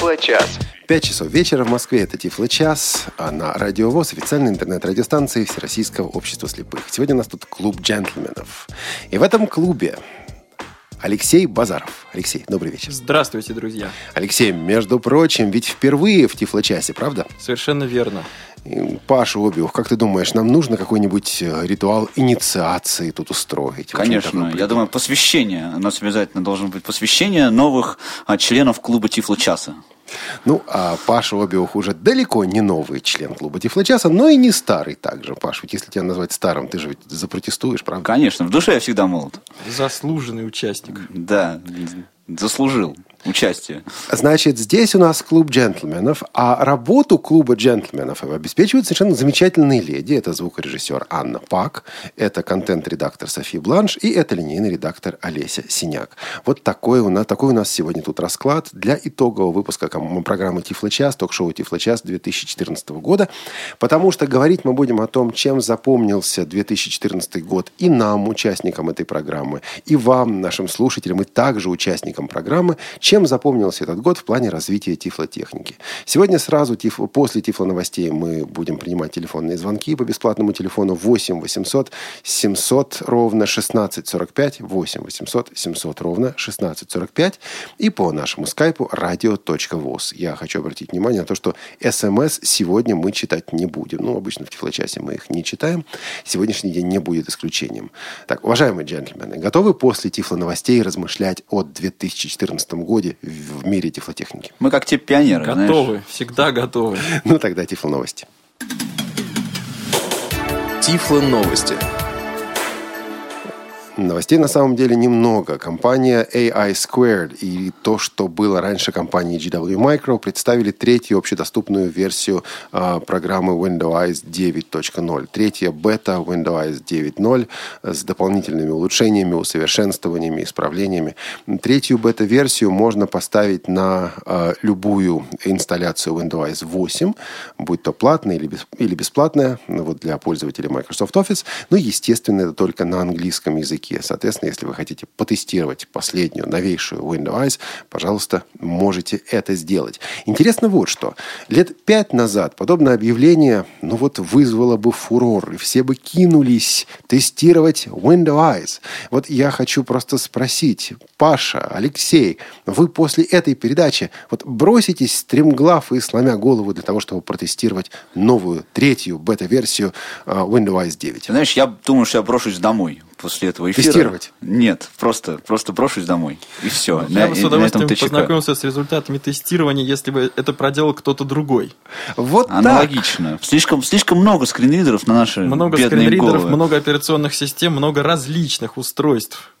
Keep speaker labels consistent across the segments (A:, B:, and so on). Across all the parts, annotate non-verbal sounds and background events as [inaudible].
A: Тифло-час.
B: 5 часов вечера в Москве. Это Тифло час, а на Радио ВОЗ, официальной интернет-радиостанции Всероссийского общества слепых. Сегодня у нас тут клуб джентльменов. И в этом клубе Алексей Базаров. Алексей, добрый вечер.
C: Здравствуйте, друзья.
B: Алексей, между прочим, ведь впервые в Тифло-часе, правда?
C: Совершенно верно.
B: Паша Обиух, как ты думаешь, нам нужно какой-нибудь э, ритуал инициации тут устроить?
D: Конечно. Я думаю, посвящение. У нас обязательно должно быть посвящение новых а, членов клуба Тифло Часа.
B: Ну, а Паша Обиух уже далеко не новый член клуба Тифло-часа, но и не старый также, Паш. Ведь если тебя назвать старым, ты же ведь запротестуешь, правда?
D: Конечно, в душе я всегда молод.
C: Заслуженный участник.
D: Да, заслужил участие.
B: Значит, здесь у нас клуб джентльменов, а работу клуба джентльменов обеспечивает совершенно замечательные леди. Это звукорежиссер Анна Пак, это контент-редактор София Бланш и это линейный редактор Олеся Синяк. Вот такой у нас, такой у нас сегодня тут расклад для итогового выпуска программы «Тифло-час», ток-шоу «Тифло-час» 2014 года. Потому что говорить мы будем о том, чем запомнился 2014 год и нам, участникам этой программы, и вам, нашим слушателям, и также участникам программы, чем запомнился этот год в плане развития тифлотехники. Сегодня сразу тиф- после тифло новостей мы будем принимать телефонные звонки по бесплатному телефону 8 800 700 ровно 1645 8 800 700 ровно 1645 и по нашему скайпу radio.voz. Я хочу обратить внимание на то, что смс сегодня мы читать не будем. Ну, обычно в тифлочасе мы их не читаем. Сегодняшний день не будет исключением. Так, уважаемые джентльмены, готовы после тифло новостей размышлять о 2014 годе в в мире тифлотехники?
D: Мы как те пионеры, знаешь.
C: Готовы, всегда готовы. [laughs]
B: Ну, тогда тифло новости.
A: Тифло новости.
B: Новостей на самом деле немного. Компания AI Squared и то, что было раньше компанией GW Micro, представили третью общедоступную версию а, программы Windows 9.0. Третья бета Windows 9.0 с дополнительными улучшениями, усовершенствованиями, исправлениями. Третью бета-версию можно поставить на а, любую инсталляцию Windows 8, будь то платная или, бес- или бесплатная, ну, вот для пользователей Microsoft Office. Но, естественно, это только на английском языке. Соответственно, если вы хотите потестировать последнюю, новейшую Windows, пожалуйста, можете это сделать. Интересно вот что. Лет пять назад подобное объявление, ну вот, вызвало бы фурор, и все бы кинулись тестировать Windows. Вот я хочу просто спросить, Паша, Алексей, вы после этой передачи вот броситесь стремглав и сломя голову для того, чтобы протестировать новую, третью бета-версию Windows 9?
D: Ты знаешь, я думаю, что я брошусь домой после этого эфира.
B: Тестировать?
D: Нет, просто, просто брошусь домой. И все.
C: Я бы с удовольствием познакомился с результатами тестирования, если бы это проделал кто-то другой.
B: Вот так.
D: Аналогично. Слишком, слишком много скринридеров на наши
C: Много
D: бедные
C: скринридеров,
D: головы.
C: много операционных систем, много различных устройств.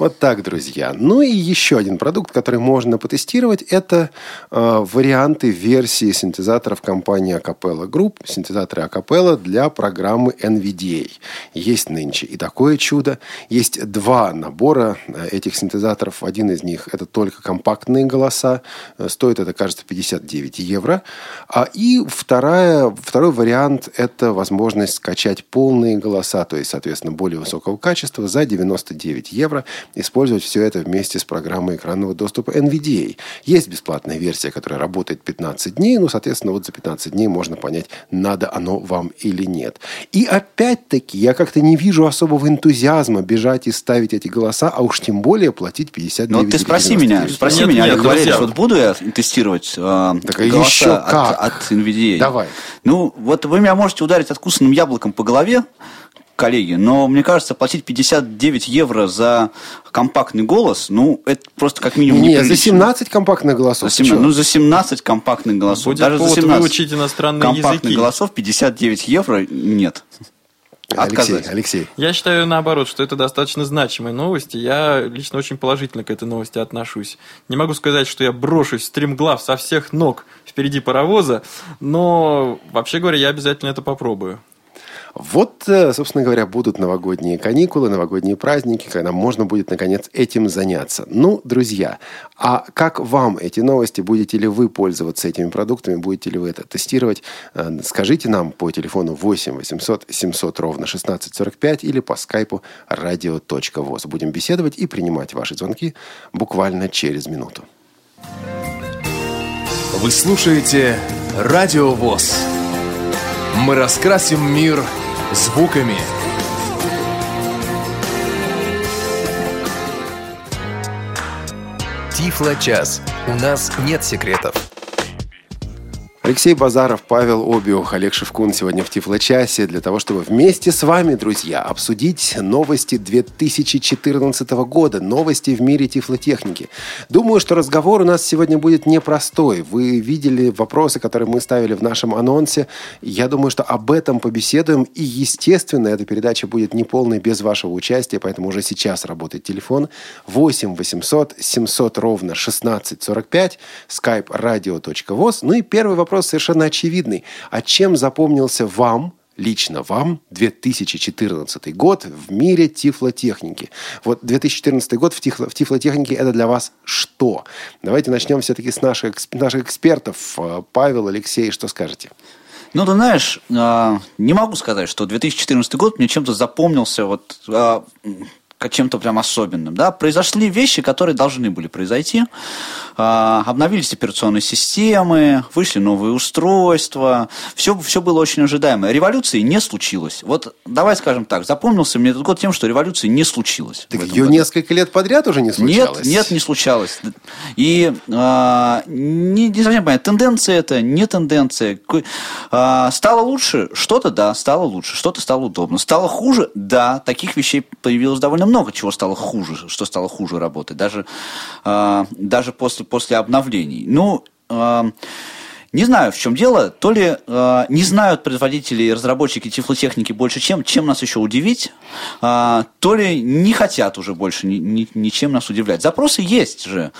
B: Вот так, друзья. Ну и еще один продукт, который можно потестировать, это э, варианты версии синтезаторов компании Acapella Group, синтезаторы Acapella для программы NVDA. Есть нынче и такое чудо. Есть два набора э, этих синтезаторов. Один из них это только компактные голоса. Э, Стоит это, кажется, 59 евро. А, и вторая, второй вариант это возможность скачать полные голоса, то есть, соответственно, более высокого качества за 99 евро использовать все это вместе с программой экранного доступа NVDA. Есть бесплатная версия, которая работает 15 дней, ну, соответственно, вот за 15 дней можно понять, надо оно вам или нет. И опять-таки, я как-то не вижу особого энтузиазма бежать и ставить эти голоса, а уж тем более платить 59
D: Ну, ты спроси меня,
B: 99.
D: спроси
C: Нет,
D: меня,
C: нет,
D: Валерьевич,
C: друзья.
D: вот буду я тестировать э,
B: Так, а
D: голоса
B: еще
D: от,
B: как?
D: от NVIDIA?
B: Давай.
D: Ну, вот вы меня можете ударить откусанным яблоком по голове, коллеги, но мне кажется, платить 59 евро за компактный голос, ну, это просто как минимум
B: Не, за
D: неприлично.
B: 17 компактных голосов.
D: За
B: ты
D: 17,
B: чё?
D: ну, за 17 компактных голосов.
C: Будет
D: Даже
C: повод
D: за 17
C: выучить иностранные
D: компактных
C: языки.
D: голосов 59 евро нет.
B: Алексей,
D: Отказать.
B: Алексей.
C: Я считаю, наоборот, что это достаточно значимые новости. Я лично очень положительно к этой новости отношусь. Не могу сказать, что я брошусь стримглав со всех ног впереди паровоза, но, вообще говоря, я обязательно это попробую.
B: Вот, э, собственно говоря, будут новогодние каникулы, новогодние праздники, когда можно будет, наконец, этим заняться. Ну, друзья, а как вам эти новости? Будете ли вы пользоваться этими продуктами? Будете ли вы это тестировать? Э, Скажите нам по телефону 8 800 700 ровно 1645 или по скайпу radio.voz. Будем беседовать и принимать ваши звонки буквально через минуту.
A: Вы слушаете Радио ВОЗ. Мы раскрасим мир звуками. Тифло-час. У нас нет секретов.
B: Алексей Базаров, Павел Обиух, Олег Шевкун сегодня в Тифлочасе для того, чтобы вместе с вами, друзья, обсудить новости 2014 года, новости в мире тифлотехники. Думаю, что разговор у нас сегодня будет непростой. Вы видели вопросы, которые мы ставили в нашем анонсе. Я думаю, что об этом побеседуем. И, естественно, эта передача будет неполной без вашего участия, поэтому уже сейчас работает телефон 8 800 700 ровно 1645, skype radio.voz. Ну и первый вопрос вопрос совершенно очевидный. А чем запомнился вам, лично вам 2014 год в мире тифлотехники. Вот 2014 год в, тифло, в тифлотехнике это для вас что? Давайте начнем все-таки с наших, наших экспертов. Э, Павел, Алексей, что скажете?
D: Ну, ты знаешь, а, не могу сказать, что 2014 год мне чем-то запомнился вот а, чем-то прям особенным. Да? Произошли вещи, которые должны были произойти. А, обновились операционные системы, вышли новые устройства. Все, все было очень ожидаемо. Революции не случилось. Вот давай скажем так, запомнился мне этот год тем, что революции не случилось.
B: Так ее году. несколько лет подряд уже не случалось?
D: Нет, нет, не случалось. И а, не, не совсем понятно, тенденция это, не тенденция. А, стало лучше? Что-то, да, стало лучше. Что-то стало удобно. Стало хуже? Да, таких вещей появилось довольно много чего стало хуже, что стало хуже работать, даже, э, даже после, после обновлений. Ну, э, не знаю, в чем дело. То ли э, не знают производители и разработчики тифлотехники больше, чем, чем нас еще удивить, э, то ли не хотят уже больше ни, ни, ничем нас удивлять. Запросы есть же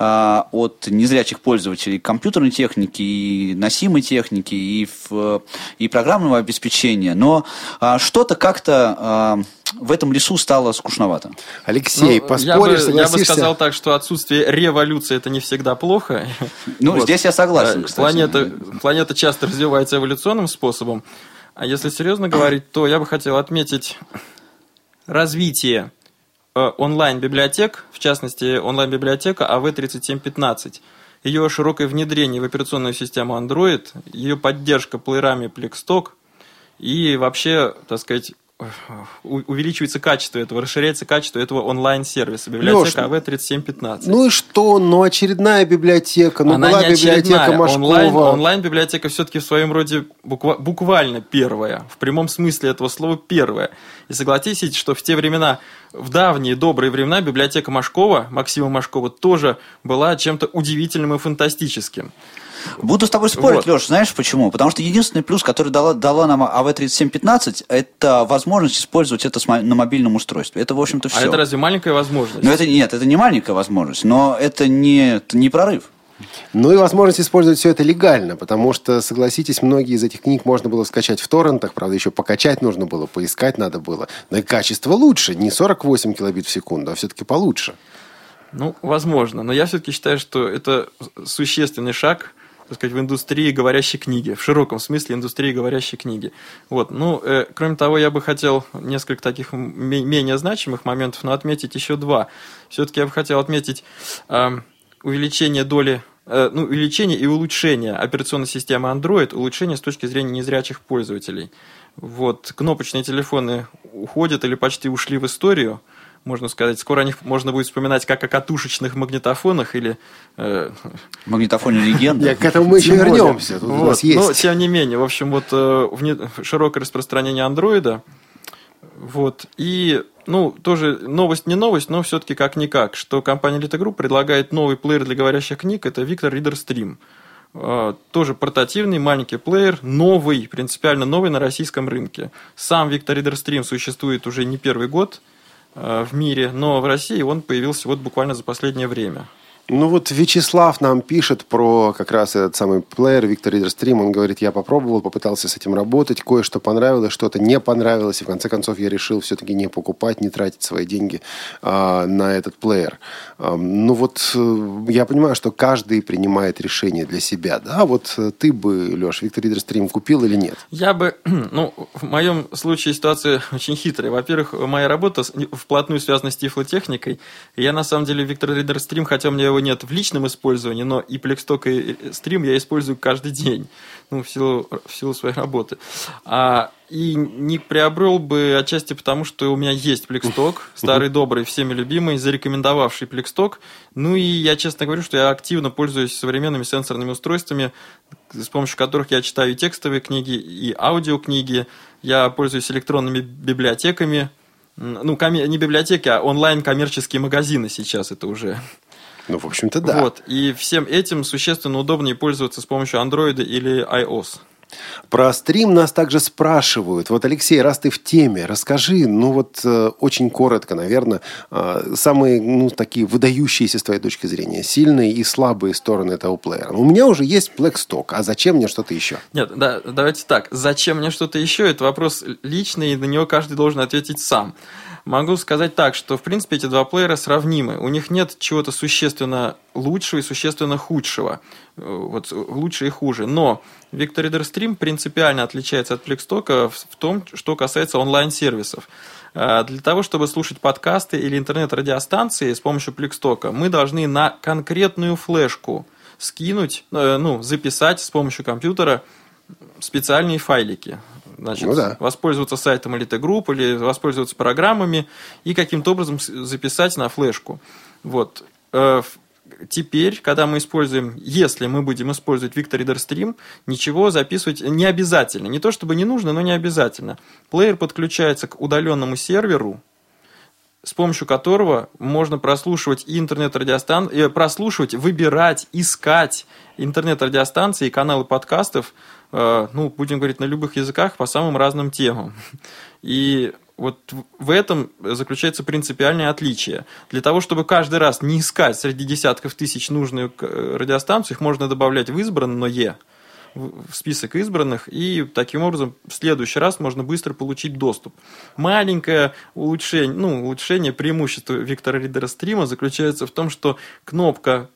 D: э, от незрячих пользователей компьютерной техники, и носимой техники, и, в, и программного обеспечения, но э, что-то как-то... Э, в этом лесу стало скучновато.
B: Алексей, ну, поспоришь,
C: я бы, я бы сказал так, что отсутствие революции это не всегда плохо.
D: Ну, вот. здесь я согласен, кстати.
C: Планета, планета часто развивается эволюционным способом. А если серьезно говорить, то я бы хотел отметить развитие э, онлайн-библиотек, в частности, онлайн-библиотека AV3715. Ее широкое внедрение в операционную систему Android, ее поддержка плеерами Plexstock и вообще, так сказать, увеличивается качество этого, расширяется качество этого онлайн-сервиса. Библиотека АВ-3715.
B: Ну и что? Ну, очередная библиотека. Ну,
C: Она
B: была
C: не
B: библиотека Машкова.
C: Онлайн, онлайн-библиотека все-таки в своем роде буква, буквально первая. В прямом смысле этого слова первая. И согласитесь, что в те времена, в давние добрые времена, библиотека Машкова, Максима Машкова, тоже была чем-то удивительным и фантастическим.
D: Буду с тобой спорить, вот. Леш, знаешь почему? Потому что единственный плюс, который дала, дала нам АВ-3715, это возможность использовать это на мобильном устройстве. Это, в общем-то, все.
C: А это разве маленькая возможность?
D: Ну, это нет, это не маленькая возможность, но это не, это не прорыв.
B: Ну и возможность использовать все это легально, потому что, согласитесь, многие из этих книг можно было скачать в торрентах, правда, еще покачать нужно было, поискать надо было. Но и качество лучше, не 48 килобит в секунду, а все-таки получше.
C: Ну, возможно, но я все-таки считаю, что это существенный шаг – так сказать, в индустрии говорящей книги, в широком смысле индустрии говорящей книги. Вот. Ну, э, кроме того, я бы хотел несколько таких менее значимых моментов, но отметить еще два. Все-таки я бы хотел отметить э, увеличение доли э, ну, увеличение и улучшение операционной системы Android, улучшение с точки зрения незрячих пользователей. Вот, кнопочные телефоны уходят или почти ушли в историю – можно сказать. Скоро о них можно будет вспоминать как о катушечных магнитофонах или...
D: Э... Магнитофоне легенды.
B: К этому мы еще вернемся. Вот.
C: Но, тем не менее, в общем, вот э, широкое распространение андроида. Вот. И, ну, тоже новость не новость, но все-таки как-никак, что компания Elite Group предлагает новый плеер для говорящих книг, это Victor Reader Stream. Э, тоже портативный маленький плеер, новый, принципиально новый на российском рынке. Сам Victor Reader Stream существует уже не первый год – в мире, но в России он появился вот буквально за последнее время.
B: Ну вот Вячеслав нам пишет про как раз этот самый плеер Виктор Ридерстрим. Он говорит, я попробовал, попытался с этим работать, кое-что понравилось, что-то не понравилось. И в конце концов я решил все-таки не покупать, не тратить свои деньги а, на этот плеер. А, ну вот э, я понимаю, что каждый принимает решение для себя. Да, вот э, ты бы, Леш, Виктор Ридерстрим купил или нет?
C: Я бы, [clears throat] ну, в моем случае ситуация [laughs] очень хитрая. Во-первых, моя работа вплотную связана с тифлотехникой. Я на самом деле Виктор Ридерстрим, хотя мне его нет в личном использовании, но и Plextalk, и стрим я использую каждый день, ну, в силу, в силу своей работы. А, и не приобрел бы отчасти потому, что у меня есть Plextalk, старый добрый, всеми любимый, зарекомендовавший Plextalk. Ну и я честно говорю, что я активно пользуюсь современными сенсорными устройствами, с помощью которых я читаю и текстовые книги, и аудиокниги. Я пользуюсь электронными библиотеками, ну, не библиотеки, а онлайн-коммерческие магазины сейчас это уже.
B: Ну, в общем-то, да.
C: Вот, и всем этим существенно удобнее пользоваться с помощью Android или iOS.
B: Про стрим нас также спрашивают. Вот, Алексей, раз ты в теме, расскажи, ну вот э, очень коротко, наверное, э, самые, ну, такие выдающиеся с твоей точки зрения, сильные и слабые стороны этого плеера. У меня уже есть Blackstock, а зачем мне что-то еще?
C: Нет, да, давайте так. Зачем мне что-то еще? Это вопрос личный, и на него каждый должен ответить сам. Могу сказать так, что в принципе эти два плеера сравнимы. У них нет чего-то существенно лучшего и существенно худшего. Э, вот лучше и хуже. Но Victor Reader Stream принципиально отличается от Plextalk в том, что касается онлайн-сервисов. Э, для того, чтобы слушать подкасты или интернет-радиостанции с помощью Plextalk, мы должны на конкретную флешку скинуть, э, ну, записать с помощью компьютера специальные файлики. Значит, ну, да. воспользоваться сайтом Elite Group или воспользоваться программами и каким-то образом записать на флешку. Вот. Э, теперь, когда мы используем, если мы будем использовать Victor Reader Stream, ничего записывать не обязательно. Не то чтобы не нужно, но не обязательно. Плеер подключается к удаленному серверу, с помощью которого можно прослушивать интернет-радиостанции, э, прослушивать, выбирать, искать интернет-радиостанции и каналы подкастов Э, ну, будем говорить, на любых языках по самым разным темам. [laughs] И вот в этом заключается принципиальное отличие. Для того, чтобы каждый раз не искать среди десятков тысяч нужную э, радиостанцию, их можно добавлять в избранное, в список избранных, и таким образом в следующий раз можно быстро получить доступ. Маленькое улучшение, ну, улучшение преимущества Виктора Ридера стрима заключается в том, что кнопка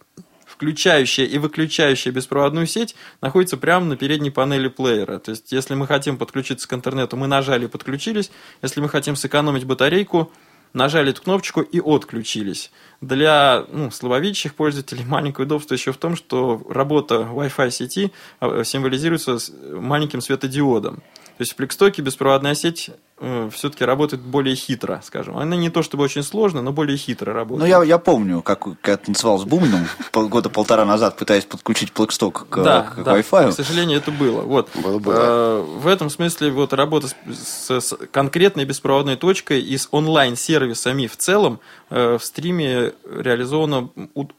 C: включающая и выключающая беспроводную сеть находится прямо на передней панели плеера. То есть, если мы хотим подключиться к интернету, мы нажали и подключились. Если мы хотим сэкономить батарейку, нажали эту кнопочку и отключились. Для ну, слабовидящих пользователей [laughs] маленькое удобство еще в том, что работа Wi-Fi сети а, символизируется маленьким светодиодом. То есть в Пликстоке беспроводная сеть э, все-таки работает более хитро, скажем. Она не то чтобы очень сложно, но более хитро работает.
D: Ну, я, я помню, как я танцевал с Бумином [laughs] года полтора назад, пытаясь подключить Пликсток к,
C: да,
D: к
C: да,
D: Wi-Fi.
C: К сожалению, это было. Вот.
B: Было, было.
C: Э, в этом смысле вот работа с, с, с конкретной беспроводной точкой и с онлайн-сервисами в целом э, в стриме реализовано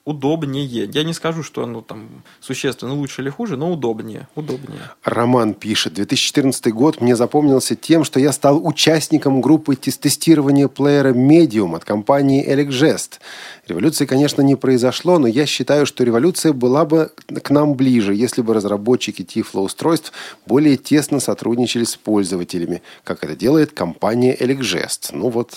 C: удобнее. Я не скажу, что оно там существенно лучше или хуже, но удобнее. удобнее.
B: Роман пишет. 2014 год год мне запомнился тем, что я стал участником группы тестирования плеера Medium от компании Elecgest. Революции, конечно, не произошло, но я считаю, что революция была бы к нам ближе, если бы разработчики тифлоустройств более тесно сотрудничали с пользователями, как это делает компания Elecgest. Ну вот,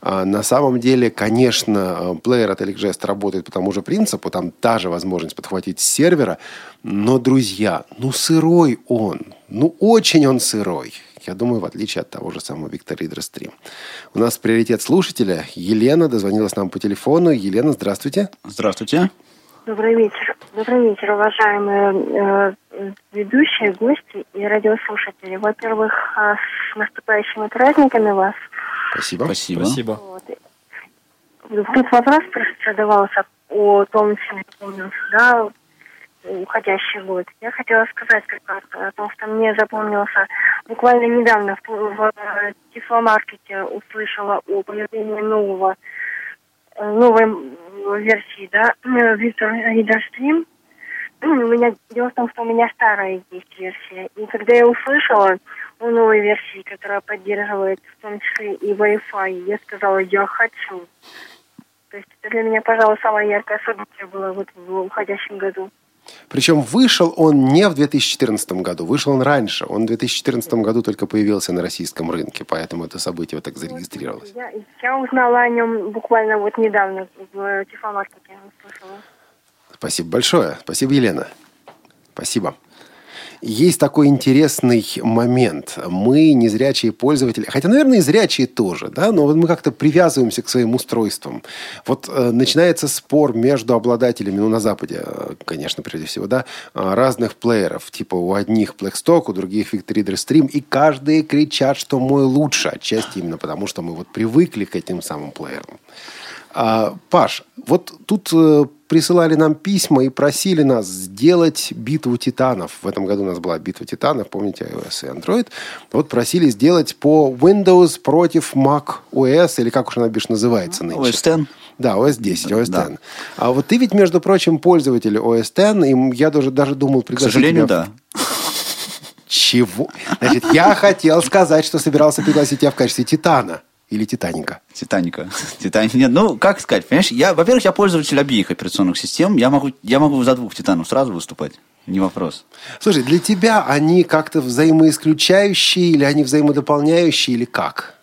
B: а, на самом деле, конечно, плеер от Elecgest работает по тому же принципу, там та же возможность подхватить с сервера, но, друзья, ну сырой он, ну очень он сырой. Я думаю, в отличие от того же самого Виктор Ридер Стрим. У нас приоритет слушателя. Елена дозвонилась нам по телефону. Елена, здравствуйте.
D: Здравствуйте.
E: Добрый вечер. Добрый вечер, уважаемые э, ведущие, гости и радиослушатели. Во-первых, э, с наступающими праздниками вас –
B: Спасибо.
C: Спасибо. Спасибо.
E: Вот. Тут вопрос просто задавался о том, чем запомнился, да, уходящий год. Я хотела сказать как раз о том, что мне запомнился буквально недавно в, в Тифломаркете услышала о появлении нового новой версии, да, Виктор Ридерстрим. У меня дело в том, что у меня старая есть версия. И когда я услышала, у новой версии, которая поддерживает в том числе и Wi-Fi. Я сказала, я хочу. То есть это для меня, пожалуй, самое яркое событие было вот в уходящем году.
B: Причем вышел он не в 2014 году, вышел он раньше. Он в 2014 году только появился на российском рынке, поэтому это событие вот так зарегистрировалось.
E: Я, я узнала о нем буквально вот недавно в Тифломаркете.
B: Спасибо большое. Спасибо, Елена. Спасибо. Есть такой интересный момент. Мы, незрячие пользователи, хотя, наверное, и зрячие тоже, да, но мы как-то привязываемся к своим устройствам. Вот э, начинается спор между обладателями, ну, на Западе, э, конечно, прежде всего, да, э, разных плееров. Типа у одних Blackstock, у других Victor Stream, и каждые кричат, что мой лучше, отчасти именно потому, что мы вот привыкли к этим самым плеерам. А, Паш, вот тут э, присылали нам письма и просили нас сделать битву титанов. В этом году у нас была битва титанов, помните, iOS и Android. Вот просили сделать по Windows против Mac OS, или как уж она бишь называется нынче.
D: OS X.
B: Да, OS 10, OS X.
D: Да.
B: А вот ты ведь, между прочим, пользователь OS X, и я даже, даже думал
D: К
B: пригласить
D: сожалению,
B: тебя
D: да.
B: Чего? Значит, я хотел сказать, что собирался пригласить тебя в качестве Титана. Или Титаника.
D: Титаника. [laughs] Титаник. Нет, ну, как сказать, понимаешь, я, во-первых, я пользователь обеих операционных систем, я могу, я могу за двух Титанов сразу выступать, не вопрос.
B: Слушай, для тебя они как-то взаимоисключающие, или они взаимодополняющие, или как?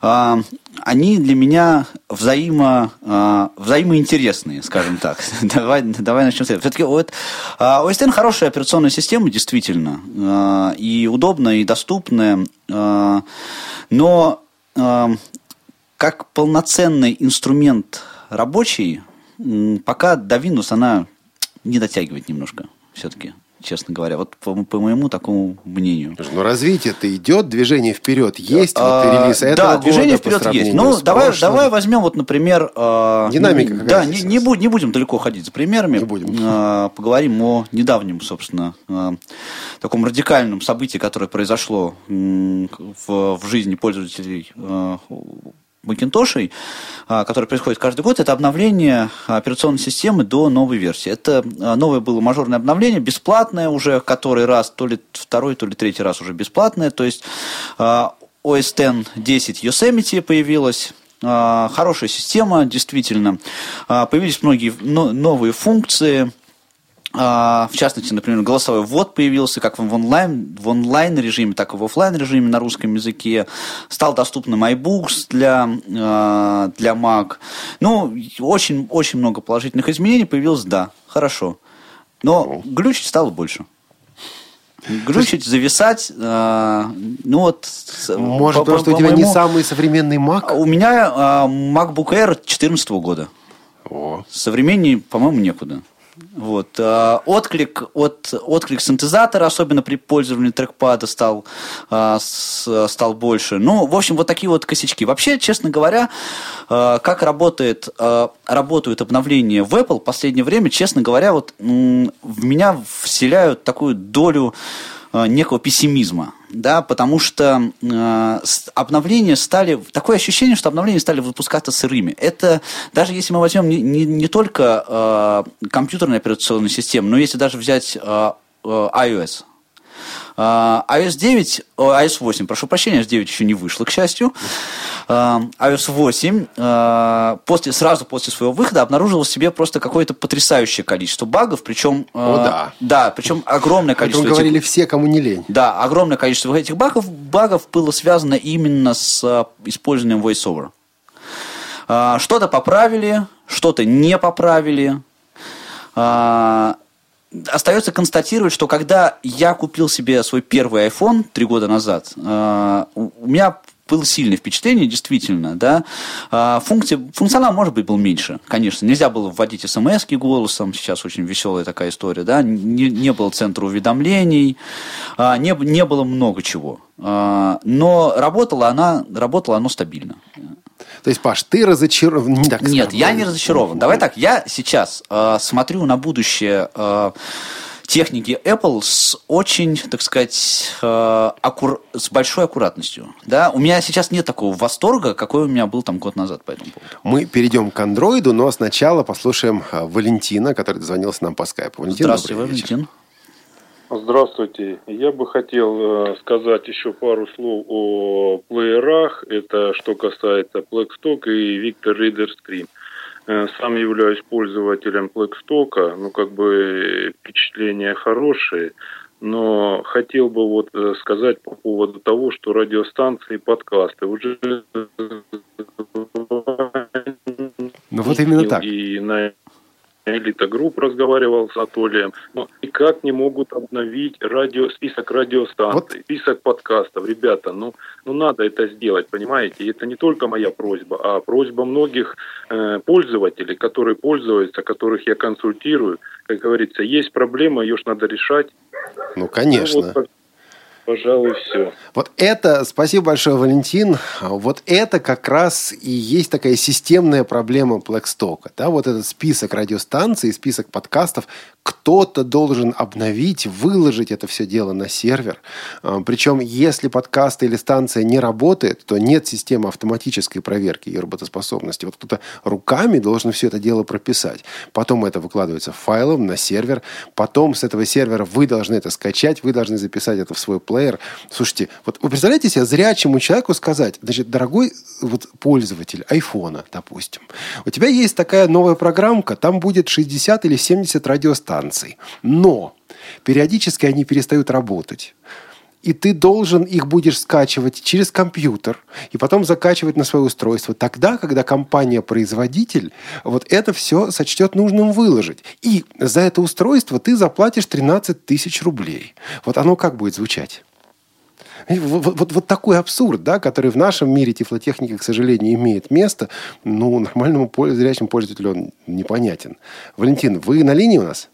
D: А, они для меня взаимо, а, взаимоинтересные, скажем так. [laughs] давай, давай начнем с этого. Все-таки вот, а, OS X хорошая операционная система, действительно, а, и удобная, и доступная, а, но как полноценный инструмент рабочий, пока до Windows она не дотягивает немножко, все-таки, честно говоря. Вот по, по моему такому мнению.
B: Слушай, ну развитие-то идет, движение вперед есть. вот
D: А,
B: релиз этого
D: да, движение вперед есть. Ну, давай,
B: прошлым.
D: давай возьмем, вот, например... э,
B: Динамика какая
D: Да, не, не, будь- не будем далеко ходить за примерами.
B: Не будем.
D: Э, поговорим о недавнем, собственно, таком радикальном событии, которое произошло в, в жизни пользователей Макинтошей, а, которое происходит каждый год, это обновление операционной системы до новой версии. Это а, новое было мажорное обновление, бесплатное уже который раз, то ли второй, то ли третий раз уже бесплатное. То есть а, OS X 10 Yosemite появилась, а, хорошая система, действительно. А, Появились многие но- новые функции, а, в частности, например, голосовой ввод появился как в онлайн, в онлайн режиме, так и в офлайн режиме на русском языке. Стал доступным iBooks для, а, для Mac. Ну, очень, очень много положительных изменений появилось, да, хорошо. Но глючить стало больше. Глючить, зависать, а, ну вот...
B: Может,
D: по-
B: потому
D: по-
B: что у тебя не самый современный Mac?
D: У меня а, MacBook Air 2014 года.
B: О.
D: Современней, по-моему, некуда. Вот. а, Отклик от отклик синтезатора, особенно при пользовании трекпада, стал, а, стал больше. Ну, в общем, вот такие вот косячки. Вообще, честно говоря, а, как работает, работают обновления в Apple в последнее время, честно говоря, вот в меня вселяют такую долю некого пессимизма, да, потому что э, обновления стали, такое ощущение, что обновления стали выпускаться сырыми. Это даже если мы возьмем не, не, не только э, компьютерные операционные системы, но если даже взять э, э, iOS. А, iOS 9, о, iOS 8, прошу прощения, iOS 9 еще не вышло, к счастью. А, iOS 8 а, после, сразу после своего выхода обнаружила в себе просто какое-то потрясающее количество багов, причем...
B: О, да.
D: Да, причем огромное количество этих-
B: говорили все, кому не лень.
D: да, огромное количество этих багов, багов было связано именно с использованием VoiceOver. Что-то поправили, что-то не поправили. А, Остается констатировать, что когда я купил себе свой первый iPhone три года назад, у у меня было сильное впечатление, действительно, да. А, Функция, функционал, может быть, был меньше, конечно. Нельзя было вводить смс голосом, сейчас очень веселая такая история, да. Не, не было центра уведомлений, а, не, не было много чего. А, Но работала она, работало оно стабильно.
B: То есть, Паш, ты разочарован?
D: Нет, я не разочарован. Давай так, я сейчас э, смотрю на будущее э, техники Apple с очень, так сказать, э, аккур- с большой аккуратностью. Да? У меня сейчас нет такого восторга, какой у меня был там год назад по этому поводу.
B: Мы перейдем к андроиду, но сначала послушаем а, Валентина, который дозвонился нам по скайпу. Валентин, вечер.
D: Валентин.
F: Здравствуйте. Я бы хотел э, сказать еще пару слов о плеерах. Это что касается Blackstock и Victor Reader Stream. Э, Сам являюсь пользователем Plextalk, ну как бы впечатления хорошие, но хотел бы вот э, сказать по поводу того, что радиостанции и подкасты уже
B: Ну вот именно так.
F: и на Элита Групп разговаривал с Анатолием, но никак не могут обновить радио, список радиостанций, вот. список подкастов. Ребята, ну, ну надо это сделать, понимаете? И это не только моя просьба, а просьба многих э, пользователей, которые пользуются, которых я консультирую. Как говорится, есть проблема, ее ж надо решать.
B: Ну, конечно. Ну, вот,
F: Пожалуй, все.
B: Вот это, спасибо большое, Валентин. Вот это как раз и есть такая системная проблема Blackstock. Да? Вот этот список радиостанций, список подкастов, кто-то должен обновить, выложить это все дело на сервер. А, Причем, если подкаст или станция не работает, то нет системы автоматической проверки ее работоспособности. Вот кто-то руками должен все это дело прописать. Потом это выкладывается файлом на сервер. Потом с этого сервера вы должны это скачать, вы должны записать это в свой плеер. Слушайте, вот вы представляете себе зрячему человеку сказать, значит, дорогой вот пользователь айфона, допустим, у тебя есть такая новая программка, там будет 60 или 70 радиостанций, но периодически они перестают работать и ты должен их будешь скачивать через компьютер и потом закачивать на свое устройство тогда, когда компания-производитель вот это все сочтет нужным выложить. И за это устройство ты заплатишь 13 тысяч рублей. Вот оно как будет звучать? Вот, вот, вот такой абсурд, да, который в нашем мире тифлотехники, к сожалению, имеет место. Ну, нормальному зрячему пользователю он непонятен. Валентин, вы на линии у нас?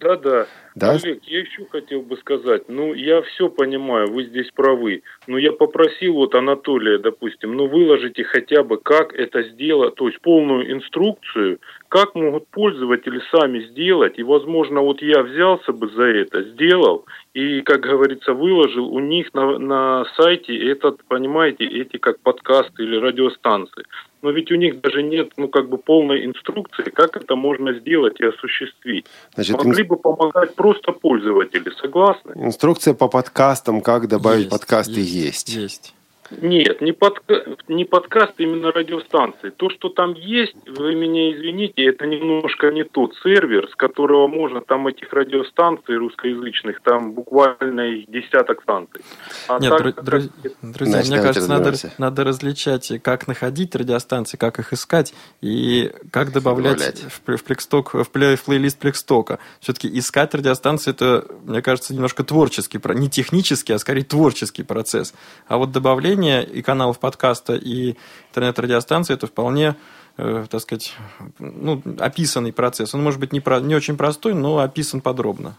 F: Да, да. Да? Олег, я еще хотел бы сказать, ну, я все понимаю, вы здесь правы, но я попросил вот Анатолия, допустим, ну, выложите хотя бы, как это сделать, то есть полную инструкцию, как могут пользователи сами сделать, и, возможно, вот я взялся бы за это, сделал, и, как говорится, выложил у них на, на сайте этот, понимаете, эти как подкасты или радиостанции но ведь у них даже нет, ну, как бы полной инструкции, как это можно сделать и осуществить. Значит, Могли ин... бы помогать просто пользователи, согласны?
B: Инструкция по подкастам, как добавить есть, подкасты, есть.
C: Есть.
F: Нет, не, подка... не подкаст, именно радиостанции. То, что там есть, вы меня извините, это немножко не тот сервер, с которого можно там этих радиостанций русскоязычных, там буквально их десяток станций.
C: А Нет, так, друз... как... друзья, Значит, мне кажется, надо, надо различать, как находить радиостанции, как их искать и как добавлять, добавлять. В, в, плексток, в, плей, в плейлист плекстока. Все-таки искать радиостанции, это, мне кажется, немножко творческий, не технический, а скорее творческий процесс. А вот добавление приложения и каналов подкаста, и интернет-радиостанции, это вполне э, так сказать, ну, описанный процесс. Он может быть не, про, не очень простой, но описан подробно.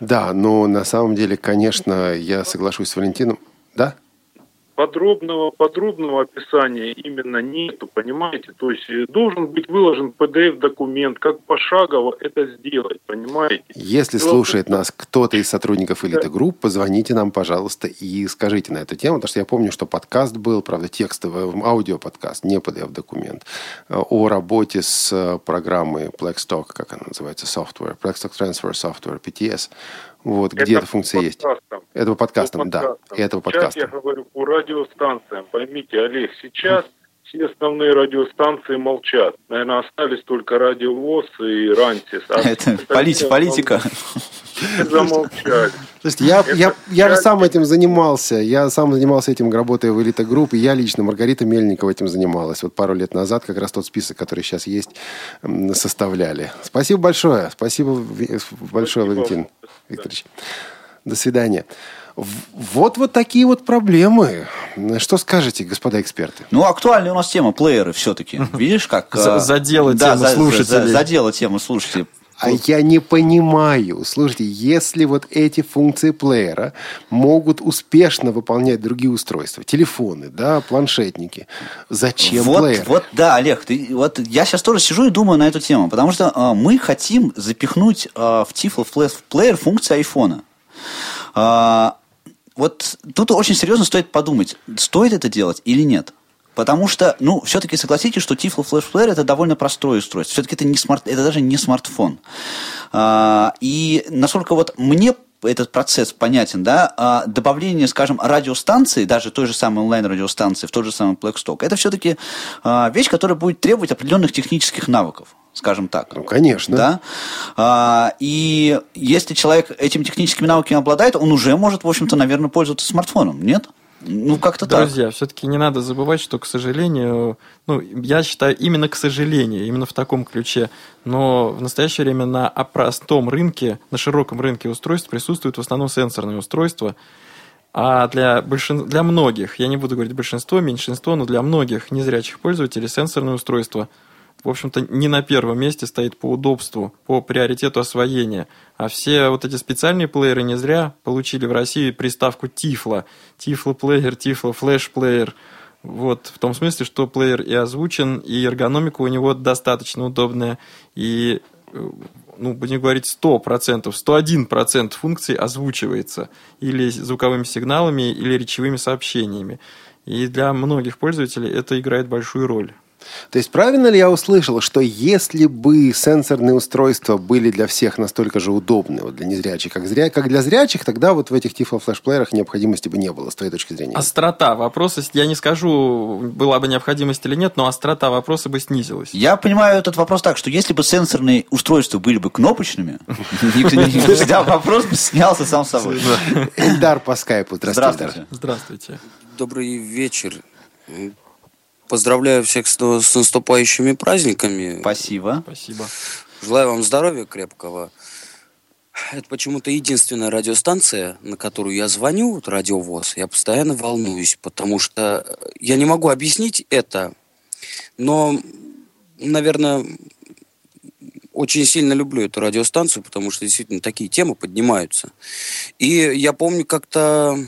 B: Да, но на самом деле, конечно, я соглашусь с Валентином. Да?
F: Подробного, подробного описания именно нету, понимаете? То есть э, должен быть выложен PDF-документ, как пошагово это сделать, понимаете?
B: Если Дело слушает нас кто-то из сотрудников элиты групп, позвоните нам, пожалуйста, и скажите на эту тему, потому что я помню, что подкаст был, правда, текстовый, аудиоподкаст, не PDF-документ, э, о работе с э, программой Blackstock, как она называется, software, Blackstock Transfer Software, PTS, вот, где это эта функция есть. Этого подкастом, да. Этого
F: подкаста. Сейчас я говорю по радиостанциям. Поймите, Олег, сейчас все основные радиостанции молчат. Наверное, остались только Радио ВОЗ и Рантис.
D: А это политика. политика.
F: Замолчали.
B: Слушайте, я, я, я же сам этим занимался. Я сам занимался этим, работая в элита групп. И я лично, Маргарита Мельникова этим занималась. Вот пару лет назад как раз тот список, который сейчас есть, составляли. Спасибо большое. Спасибо большое, Спасибо. Валентин. Викторович. До свидания. Вот вот такие вот проблемы. Что скажете, господа эксперты?
D: Ну, актуальная у нас тема плееры все-таки. Видишь, как...
C: Задела тему слушателей.
D: Задела тему слушателей.
B: А я не понимаю. Слушайте, если вот эти функции плеера могут успешно выполнять другие устройства, телефоны, да, планшетники, зачем
D: вот,
B: плеер?
D: Вот, да, Олег, ты, вот я сейчас тоже сижу и думаю на эту тему, потому что э, мы хотим запихнуть э, в Tiflo Flash плеер функции айфона. Э, вот тут очень серьезно стоит подумать, стоит это делать или нет. Потому что, ну, все-таки согласитесь, что Tiflo Flash Player это довольно простое устройство. Все-таки это, не смарт, это даже не смартфон. А, и насколько вот мне этот процесс понятен, да, а добавление, скажем, радиостанции, даже той же самой онлайн-радиостанции в тот же самый Blackstock, это все-таки а, вещь, которая будет требовать определенных технических навыков скажем так.
B: Ну, конечно.
D: Да? А, и если человек этими техническими навыками обладает, он уже может, в общем-то, наверное, пользоваться смартфоном, нет? Ну, как-то так.
C: Друзья, все-таки не надо забывать, что, к сожалению, ну, я считаю, именно к сожалению, именно в таком ключе, но в настоящее время на простом рынке, на широком рынке устройств присутствуют в основном сенсорные устройства, а для, большин... для многих, я не буду говорить большинство, меньшинство, но для многих незрячих пользователей сенсорные устройства – в общем-то, не на первом месте стоит по удобству, по приоритету освоения. А все вот эти специальные плееры не зря получили в России приставку Тифло. Тифло-плеер, Тифло-флеш-плеер. Вот, в том смысле, что плеер и озвучен, и эргономика у него достаточно удобная, и, э, ну, будем говорить, 100%, 101% функций озвучивается или звуковыми сигналами, или речевыми сообщениями. И для многих пользователей это играет большую роль.
B: То есть правильно ли я услышал, что если бы сенсорные устройства были для всех настолько же удобны, вот для незрячих, как, зря, как для зрячих, тогда вот в этих тифло-флешплеерах необходимости бы не было, с твоей точки зрения?
C: Острота вопроса, я не скажу, была бы необходимость или нет, но острота вопроса бы снизилась.
D: Я понимаю этот вопрос так, что если бы сенсорные устройства были бы кнопочными, вопрос бы снялся сам собой.
B: Эльдар по скайпу. Здравствуйте.
C: Здравствуйте.
G: Добрый вечер. Поздравляю всех с, с наступающими праздниками.
D: Спасибо.
C: Спасибо.
G: Желаю вам здоровья крепкого. Это почему-то единственная радиостанция, на которую я звоню, вот радиовоз. Я постоянно волнуюсь, потому что я не могу объяснить это, но, наверное, очень сильно люблю эту радиостанцию, потому что действительно такие темы поднимаются. И я помню, как-то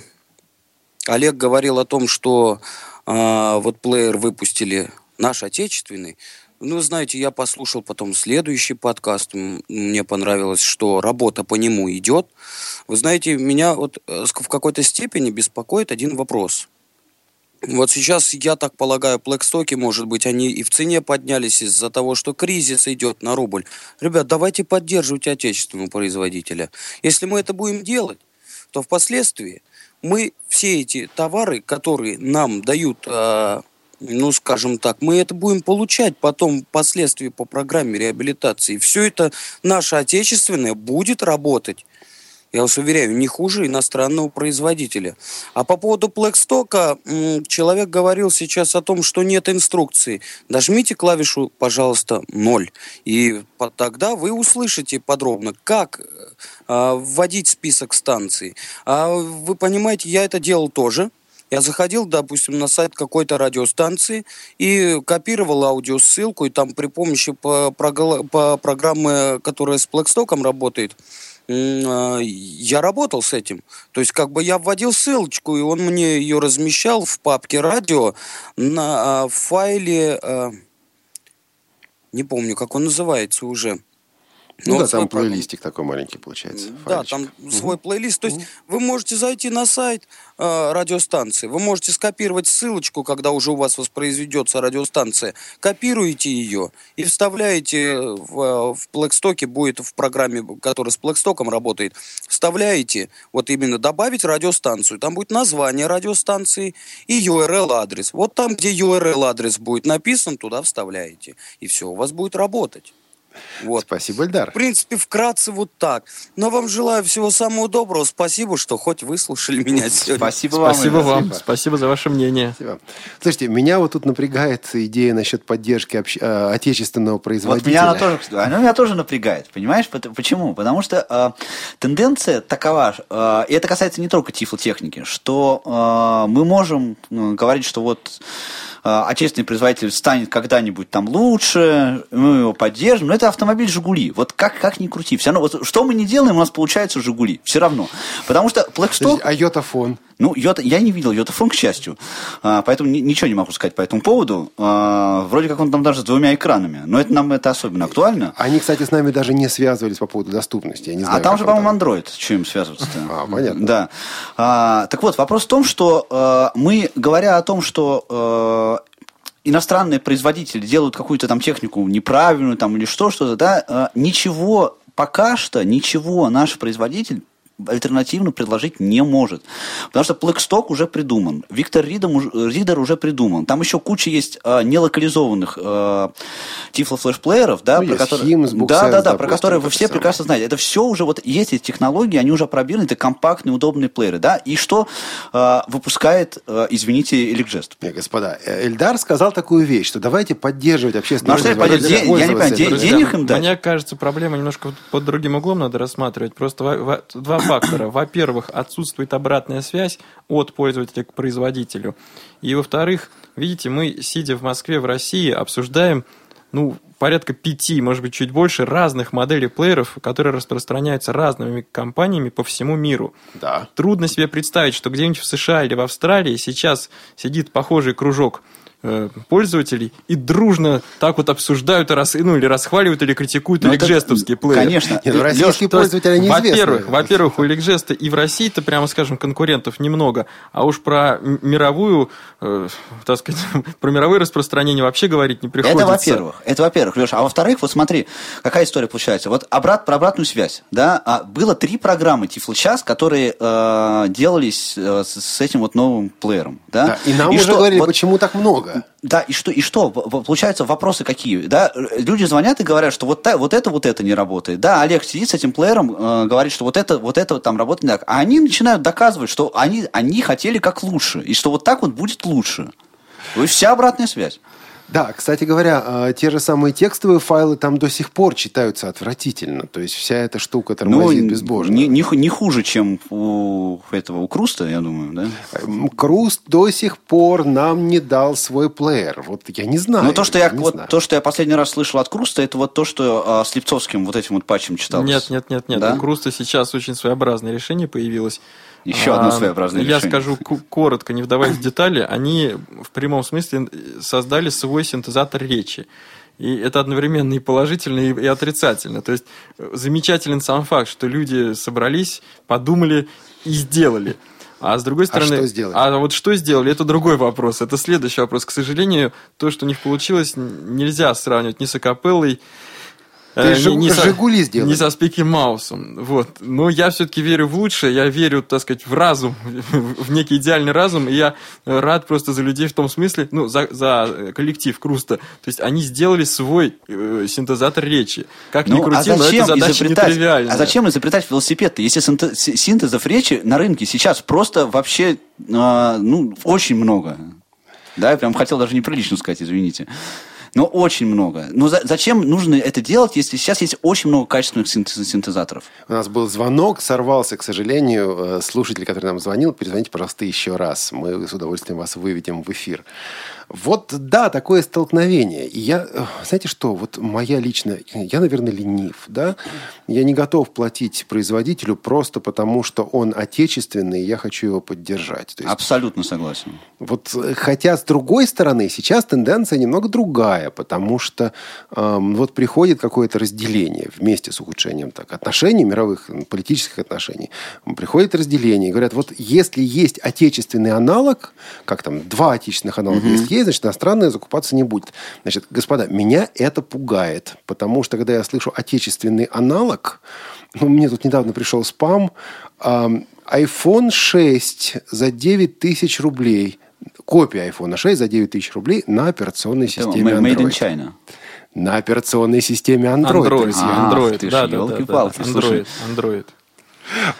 G: Олег говорил о том, что а, вот плеер выпустили наш отечественный. Ну, знаете, я послушал потом следующий подкаст. Мне понравилось, что работа по нему идет. Вы знаете, меня вот э, в какой-то степени беспокоит один вопрос. Вот сейчас, я так полагаю, плэкстоки, может быть, они и в цене поднялись из-за того, что кризис идет на рубль. Ребят, давайте поддерживать отечественного производителя. Если мы это будем делать, то впоследствии мы все эти товары, которые нам дают, э, ну, скажем так, мы это будем получать потом впоследствии по программе реабилитации. Все это наше отечественное будет работать я вас уверяю, не хуже иностранного производителя. А по поводу Плэкстока, человек говорил сейчас о том, что нет инструкции. Дожмите клавишу, пожалуйста, 0. И тогда вы услышите подробно, как э, вводить список станций. А вы понимаете, я это делал тоже. Я заходил, допустим, на сайт какой-то радиостанции и копировал аудиосылку, и там при помощи по, по, программы, которая с Плэкстоком работает, а, я работал с этим. То есть как бы я вводил ссылочку, и он мне ее размещал в папке радио на а, файле, а, не помню, как он называется уже.
B: Ну, ну да, там плейлистик такой маленький получается.
G: Да, там угу. свой плейлист. То есть угу. вы можете зайти на сайт э, радиостанции, вы можете скопировать ссылочку, когда уже у вас воспроизведется радиостанция, копируете ее и вставляете в, в Blackstock, будет в программе, которая с Blackstock работает, вставляете вот именно добавить радиостанцию. Там будет название радиостанции и URL-адрес. Вот там, где URL-адрес будет написан, туда вставляете. И все, у вас будет работать.
B: Вот. Спасибо, Эльдар.
G: В принципе, вкратце вот так. Но вам желаю всего самого доброго. Спасибо, что хоть выслушали меня сегодня.
C: Спасибо вам. Спасибо вам. Спасибо. спасибо за ваше мнение. Спасибо.
B: Слушайте, меня вот тут напрягает идея насчет поддержки обще... Э, отечественного производителя. Вот
D: меня она тоже, она меня тоже напрягает. Понимаешь, почему? Потому что э, тенденция такова, э, и это касается не только тифлотехники, что э, мы можем э, говорить, что вот Э, отечественный производитель станет когда-нибудь там лучше, мы его поддержим. Но это автомобиль «Жигули». Вот как, как ни крути. Все равно, вот, что мы не делаем, у нас получается «Жигули». Все равно. Потому что Blackstock...
B: А Йотафон?
D: Ну, Йота, я не видел Йотафон, к счастью, а, поэтому ни, ничего не могу сказать по этому поводу. А, вроде как он там даже с двумя экранами, но это нам это особенно актуально.
B: Они, кстати, с нами даже не связывались по поводу доступности. Я не знаю,
D: а там же, по-моему, Android, чем связываться-то. [laughs]
B: А, понятно.
D: Да. А, так вот, вопрос в том, что а, мы, говоря о том, что а, иностранные производители делают какую-то там технику неправильную там или что, что-то, да, ничего, пока что ничего наш производитель альтернативно предложить не может. Потому что Blackstock уже придуман, Виктор Ридом, Ридер уже придуман. Там еще куча есть э, нелокализованных э, тифло-флешплееров, да,
B: Ну,
D: про которые...
B: Hims,
D: да,
B: Booksense,
D: да, да, про которые вы все
B: самое.
D: прекрасно знаете. Это все уже вот есть эти технологии, они уже опробированы, это компактные, удобные плееры, да. И что э, выпускает, э, извините, Эликджест?
B: Не, господа, э, Эльдар сказал такую вещь, что давайте поддерживать
D: Ну,
B: общественные
D: а что? Де- я не понимаю, денег им дать?
C: Мне кажется, проблема немножко под другим углом надо рассматривать. Просто два фактора. Во-первых, отсутствует обратная связь от пользователя к производителю. И во-вторых, видите, мы, сидя в Москве, в России, обсуждаем ну, порядка пяти, может быть, чуть больше разных моделей плееров, которые распространяются разными компаниями по всему миру.
B: Да.
C: Трудно себе представить, что где-нибудь в США или в Австралии сейчас сидит похожий кружок пользователей и дружно так вот обсуждают, и рас, ну, или расхваливают, или критикуют
D: Ну,
C: эликжестовские плееры.
D: Конечно.
B: Не, ну, российские
C: есть,
B: пользователи неизвестны.
C: Во-первых, во-первых, у Эликжеста и в России-то, прямо скажем, конкурентов немного, а уж про мировую, э, так сказать, [laughs] про мировое распространение вообще говорить не приходится.
D: Это во-первых. Это во-первых, Леша. А во-вторых, вот смотри, какая история получается. Вот обрат, про обратную связь. Да? А, было три программы Тифло Час, которые э, делались э, с, с этим вот новым плеером. Да?
B: Да, И нам уже
D: что,
B: говорили,
D: вот-
B: почему так много.
D: Да, и что, и что? Получается, вопросы какие? Да? Люди звонят и говорят, что вот, та- вот это, вот это не работает. Да, Олег сидит с этим плеером, э, говорит, что вот это, вот это там работает не так. А они начинают доказывать, что они, они хотели как лучше, и что вот так вот будет лучше. И вся обратная связь.
B: Да, кстати говоря, э, те же самые текстовые файлы там до сих пор читаются отвратительно. То есть вся эта штука тормозит безбожно.
D: Ну, Не, не, ху- не хуже, чем у этого, у Круста, я думаю, да?
B: М, Круст до сих пор нам не дал свой плеер. Вот я не знаю.
D: Ну, то, что я,
B: не
D: вот,
B: знаю.
D: то, что я последний раз слышал от Круста, это вот то, что а, с Липцовским вот этим вот патчем читалось.
C: Нет, нет, нет, нет.
D: Да?
C: У Круста сейчас очень своеобразное решение появилось.
D: Еще одно своеобразное
C: Я
D: решение.
C: скажу ку- коротко, не вдаваясь в детали. Они в прямом смысле создали свой синтезатор речи. И это одновременно и положительно, и, и отрицательно. То есть э, замечателен сам факт, что люди собрались, подумали и сделали. А с другой стороны,
B: что сделали?
C: а вот что сделали, это другой вопрос. Это следующий вопрос. К сожалению, то, что у них получилось, нельзя сравнивать ни с акапеллой,
B: Ты
C: э,
B: «Жигу-
C: ни со-
B: «Жигули» сделали.
C: ни со Спики Маусом. Вот. Но я все-таки верю в лучшее, я верю, так сказать, в разум, [laughs] в некий идеальный разум, и я э, рад просто за людей в том смысле, ну, за, за э, коллектив Круста. То есть они сделали свой э, синтезатор речи. Как ни
D: Ну,
C: крути,
D: а
C: но эта задача
D: изобретать?
C: нетривиальная.
D: А зачем изобретать велосипед-то, если синте- си- синтезов речи на рынке сейчас просто вообще, а, ну, очень много. Да, я прям хотел даже неприлично сказать, извините. Но очень много. Но за- зачем нужно это делать, если сейчас есть очень много качественных синтез- синтезаторов?
B: У нас был звонок, сорвался, к сожалению. Э, Слушатель, который нам звонил, перезвоните, пожалуйста, еще раз. Мы с удовольствием вас выведем в эфир. Вот, да, такое столкновение. И я, э, знаете что, вот моя личная, я, наверное, ленив, да? Я не готов платить производителю просто потому, что он отечественный, и я хочу его поддержать. То есть
D: Абсолютно согласен.
B: вот, э, хотя, с другой стороны, сейчас тенденция немного другая, потому что эм, вот приходит какое-то разделение вместе с ухудшением так, отношений, мировых политических отношений. Приходит разделение говорят, вот если есть отечественный аналог, как там два отечественных аналога есть, есть, значит, иностранное закупаться не будет. Значит, господа, меня это пугает, потому что, когда я слышу отечественный аналог, ну, мне тут недавно пришел спам, ам, iPhone 6 за 9 тысяч рублей. Копия iPhone 6 за 9 тысяч рублей на операционной
D: Это
B: системе
D: Made in
B: Android.
D: China.
B: На операционной системе Android.
C: Android,
B: друзья.
D: А,
C: Android,
D: ты ж
C: да, да, да, да,
D: ёлки-палки, слушай.
C: Android, Android.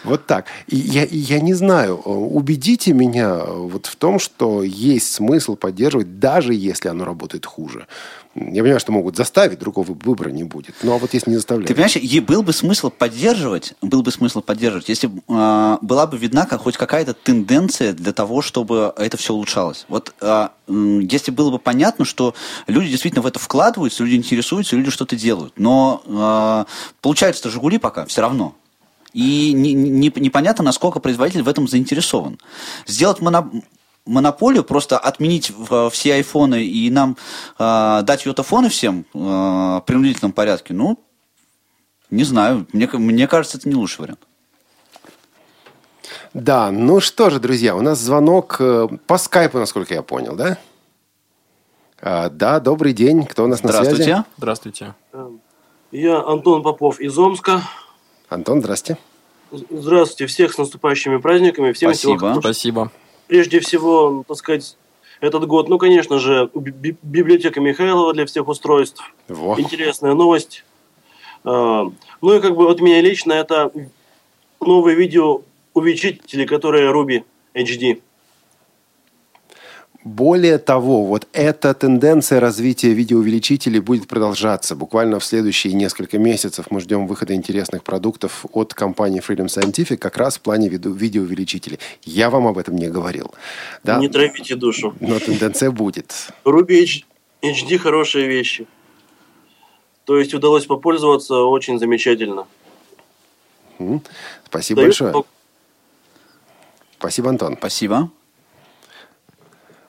B: Вот так. Я, я не знаю, э, убедите меня вот в том, что есть смысл поддерживать, даже если оно работает хуже. Я понимаю, что могут заставить, другого выбора не будет. Ну, а вот если не заставляют.
D: Ты понимаешь, и был бы смысл поддерживать, был бы смысл поддерживать, если а, была бы видна хоть какая-то тенденция для того, чтобы это все улучшалось. Вот м, если было бы понятно, что люди действительно в это вкладываются, люди интересуются, люди что-то делают. Но а, получается-то «Жигули» пока все равно. И не- не- непонятно, насколько производитель в этом заинтересован. Сделать моно- монополию, просто отменить все айфоны и нам э, дать йотафоны всем э, в принудительном порядке, ну, не знаю. Мне, мне кажется, это не лучший вариант.
B: Да, ну что же, друзья, у нас звонок э, по скайпу, насколько я понял, да? А, да, добрый день. Кто у нас на связи?
D: Здравствуйте.
C: Здравствуйте.
H: Я Антон Попов из Омска.
B: Антон, здрасте.
H: Здравствуйте, всех с наступающими праздниками. Всем
D: Спасибо.
H: всего.
C: Спасибо.
H: Прежде всего, так сказать, этот год, ну, конечно же, би- библиотека Михайлова для всех устройств.
B: Во.
H: Интересная новость. А, Ну и как бы от меня лично это новые видеоувеличители, которые Ruby HD.
B: Более того, вот эта тенденция развития видеоувеличителей будет продолжаться. Буквально в следующие несколько месяцев мы ждем выхода интересных продуктов от компании Freedom Scientific как раз в плане виду- видеоувеличителей. Я вам об этом не говорил. Да?
H: Не травите душу.
B: Но тенденция будет.
H: Ruby HD хорошие вещи. То есть удалось попользоваться очень замечательно.
B: Спасибо
H: Даю
B: большое. Спасибо, Антон.
D: Спасибо.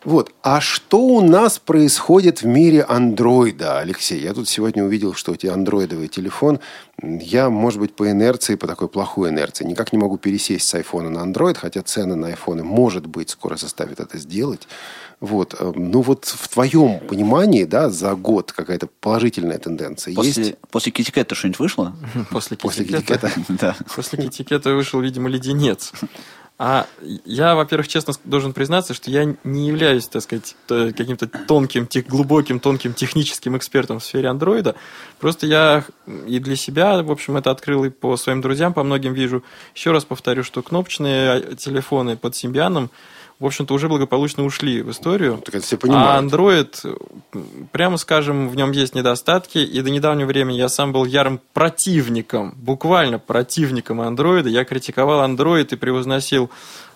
B: Вот, а что у нас происходит в мире андроида, Алексей? Я тут сегодня увидел, что у тебя андроидовый телефон. Я, может быть, по инерции, по такой плохой инерции, никак не могу пересесть с айфона на андроид, хотя цены на айфоны, может быть, скоро заставят это сделать. Вот, э, ну вот в твоем понимании, да, за год какая-то положительная тенденция
D: После,
B: есть?
D: после Китикета что-нибудь вышло?
C: После Китикета.
B: Китикета? [laughs]
D: Да.
C: После Китикета вышел, видимо, леденец. А я, во-первых, честно должен признаться, что я не являюсь, так сказать, каким-то тонким, тех- глубоким, тонким техническим экспертом в сфере андроида. Просто я и для себя, в общем, это открыл и по своим друзьям, по многим вижу. Еще раз повторю, что кнопочные а, телефоны под Симбианом, в общем-то, уже благополучно ушли в историю.
B: Так это все
C: А
B: понимают.
C: Android, прямо скажем, в нем есть недостатки, и до недавнего времени я сам был ярым противником, буквально противником Android. Я критиковал Android и превозносил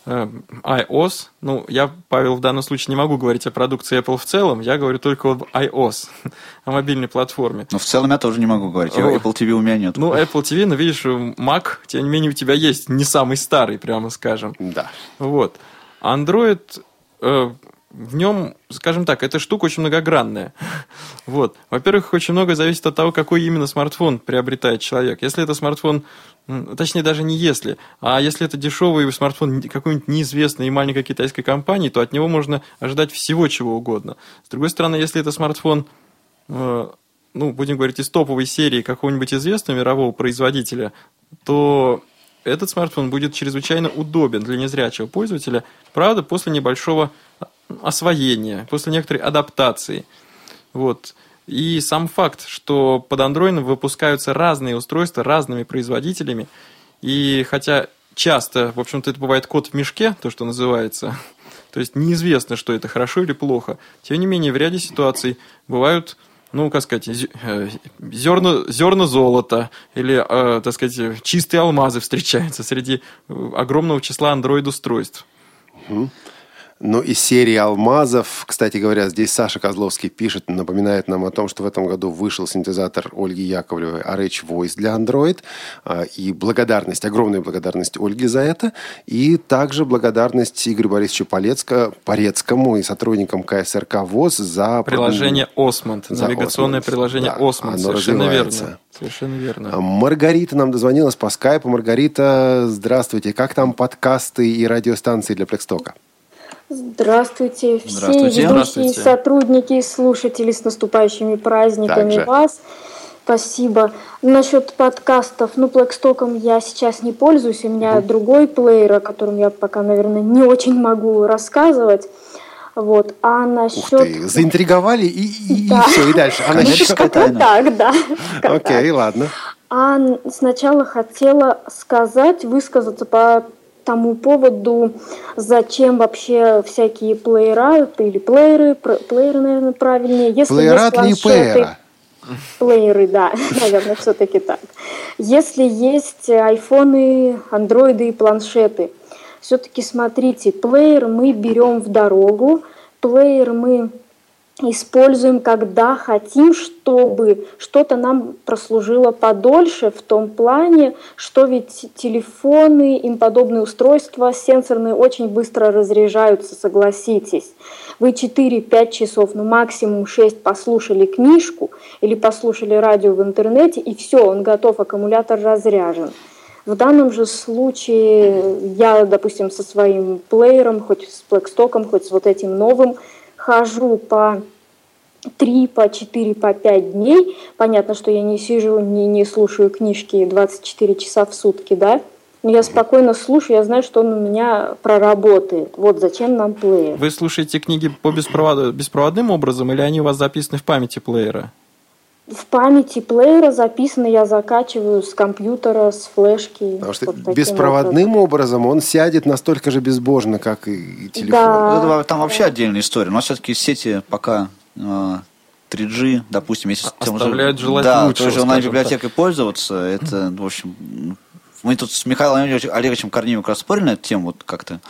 C: э, iOS. Ну, я, Павел, в данном случае не могу говорить о продукции Apple в целом, я говорю только об iOS, [laughs] о мобильной платформе.
D: Но в целом я тоже не могу говорить.
C: О.
D: Apple TV у меня нет.
C: Ну, Apple TV, ну, видишь, Mac, тем не менее, у тебя есть не самый старый, прямо скажем.
B: Да.
C: Вот. Android, э, в нем, скажем так, эта штука очень многогранная. [laughs] Вот. Во-первых, очень много зависит от того, какой именно смартфон приобретает человек. Если это смартфон, точнее даже не если, а если это дешевый смартфон какой-нибудь неизвестной и маленькой китайской компании, то от него можно ожидать всего чего угодно. С другой стороны, если это смартфон э, ну, будем говорить, из топовой серии какого-нибудь известного мирового производителя, то этот смартфон будет чрезвычайно удобен для незрячего пользователя, правда, после небольшого освоения, после некоторой адаптации. Вот. И сам факт, что под Android выпускаются разные устройства разными производителями, и хотя часто, в общем-то, это бывает кот в мешке, то, что называется, [laughs] то есть неизвестно, что это хорошо или плохо, тем не менее, в ряде ситуаций бывают ну, как сказать, зе- э, зерна, зерна золота или, э, так сказать, чистые алмазы встречаются среди э, огромного числа андроид-устройств.
B: Ну, из серии «Алмазов», кстати говоря, здесь Саша Козловский пишет, напоминает нам о том, что в этом году вышел синтезатор Ольги Яковлевой RH Voice для Android. А, И благодарность, огромная благодарность Ольге за это. И также благодарность Игорю Борисовичу Полецко, Порецкому и сотрудникам КСРК ВОЗ за...
C: Приложение OsmAnd,
B: За
C: навигационное
B: OsmAnd.
C: приложение
B: Да, OsmAnd,
C: совершенно
B: развивается.
C: верно. Совершенно верно.
B: А Маргарита нам дозвонилась по скайпу. Маргарита, здравствуйте. Как там подкасты и радиостанции для Plextalk а?
I: Здравствуйте, все
D: Здравствуйте.
I: ведущие,
C: Здравствуйте.
I: сотрудники, слушатели с наступающими праздниками
B: Также.
I: вас. Спасибо. Насчет подкастов, ну, Plextalk ом я сейчас не пользуюсь, у меня другой плеер, о котором я пока, наверное, не очень могу рассказывать. Вот. А
B: Ух
I: насчет...
B: ты, заинтриговали и, и, и
I: Да.
B: все, и дальше. А насчет-
I: так, да.
B: Окей, ладно.
I: А сначала хотела сказать, высказаться по тому поводу, зачем вообще всякие плеера или плееры, плееры, наверное, правильнее. Если
B: Плеера
I: есть планшеты-
B: плеера?
I: Плееры, да, [laughs] наверное, все-таки так. Если есть айфоны, андроиды и планшеты, все-таки смотрите, плеер мы берем в дорогу, плеер мы используем, когда хотим, чтобы что-то нам прослужило подольше, в том плане, что ведь телефоны, им подобные устройства сенсорные очень быстро разряжаются, согласитесь. Вы 4-5 часов, ну максимум 6 послушали книжку или послушали радио в интернете, и все, он готов, аккумулятор разряжен. В данном же случае я, допустим, со своим плеером, хоть с Blackstock, хоть с вот этим новым, хожу по 3, по 4, по 5 дней. Понятно, что я не сижу, не, не слушаю книжки 24 часа в сутки, да, Но я спокойно слушаю, я знаю, что он у меня проработает. Вот зачем нам плеер.
C: Вы слушаете книги по беспровод... беспроводным образом или они у вас записаны в памяти плеера?
I: В памяти плеера записано, я закачиваю с компьютера, с флешки.
B: Потому что
I: вот
B: беспроводным образом он сядет настолько же безбожно, как и телефон.
I: Да.
D: Ну, это там вообще отдельная история. У нас все-таки сети пока э, 3G, допустим, если
C: Оставляют желать
D: да,
C: лучшего,
D: той же онлайн-библиотекой пользоваться, это, в общем, мы тут с Михаилом Олеговичем- Корнеевым как раз спорили на эту тему вот как-то.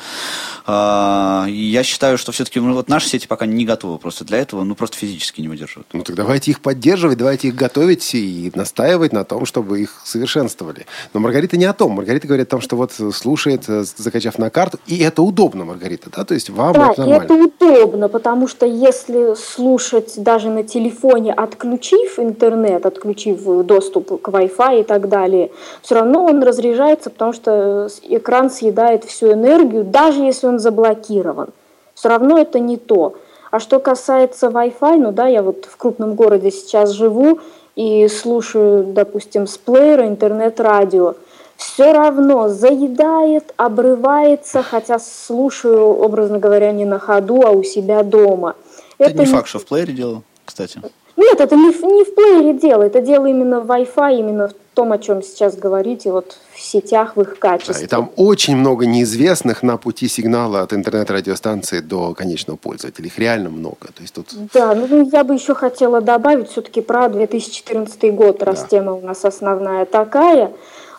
D: А, я считаю, что все-таки вот наши сети пока не готовы просто для этого, ну просто физически не выдерживают.
B: Ну так давайте их поддерживать, давайте их готовить и настаивать на том, чтобы их совершенствовали. Но Маргарита не о том. Маргарита говорит о том, что вот слушает, э, закачав на карту, и это удобно, Маргарита, да? То есть вам
I: Да,
B: это нормально.
I: это удобно, потому что если слушать даже на телефоне, отключив интернет, отключив доступ к Wi-Fi и так далее, все равно он разряжается, потому что экран съедает всю энергию, даже если он заблокирован. Все равно это не то. А что касается Wi-Fi, ну да, я вот в крупном городе сейчас живу и слушаю, допустим, с плеера интернет-радио. Все равно заедает, обрывается, хотя слушаю, образно говоря, не на ходу, а у себя дома.
D: Это, не факт, что в плеере дело, кстати.
I: Нет, это не, в- не в плеере дело, это дело именно в Wi-Fi, именно в том, о чем сейчас говорите, вот в сетях, в их
B: Да,
I: качестве.
B: и там очень много неизвестных на пути сигнала от интернет-радиостанции до конечного пользователя. Их реально много. То есть тут
I: Да, ну я бы еще хотела добавить все-таки про 2014 год, раз тема у нас основная такая.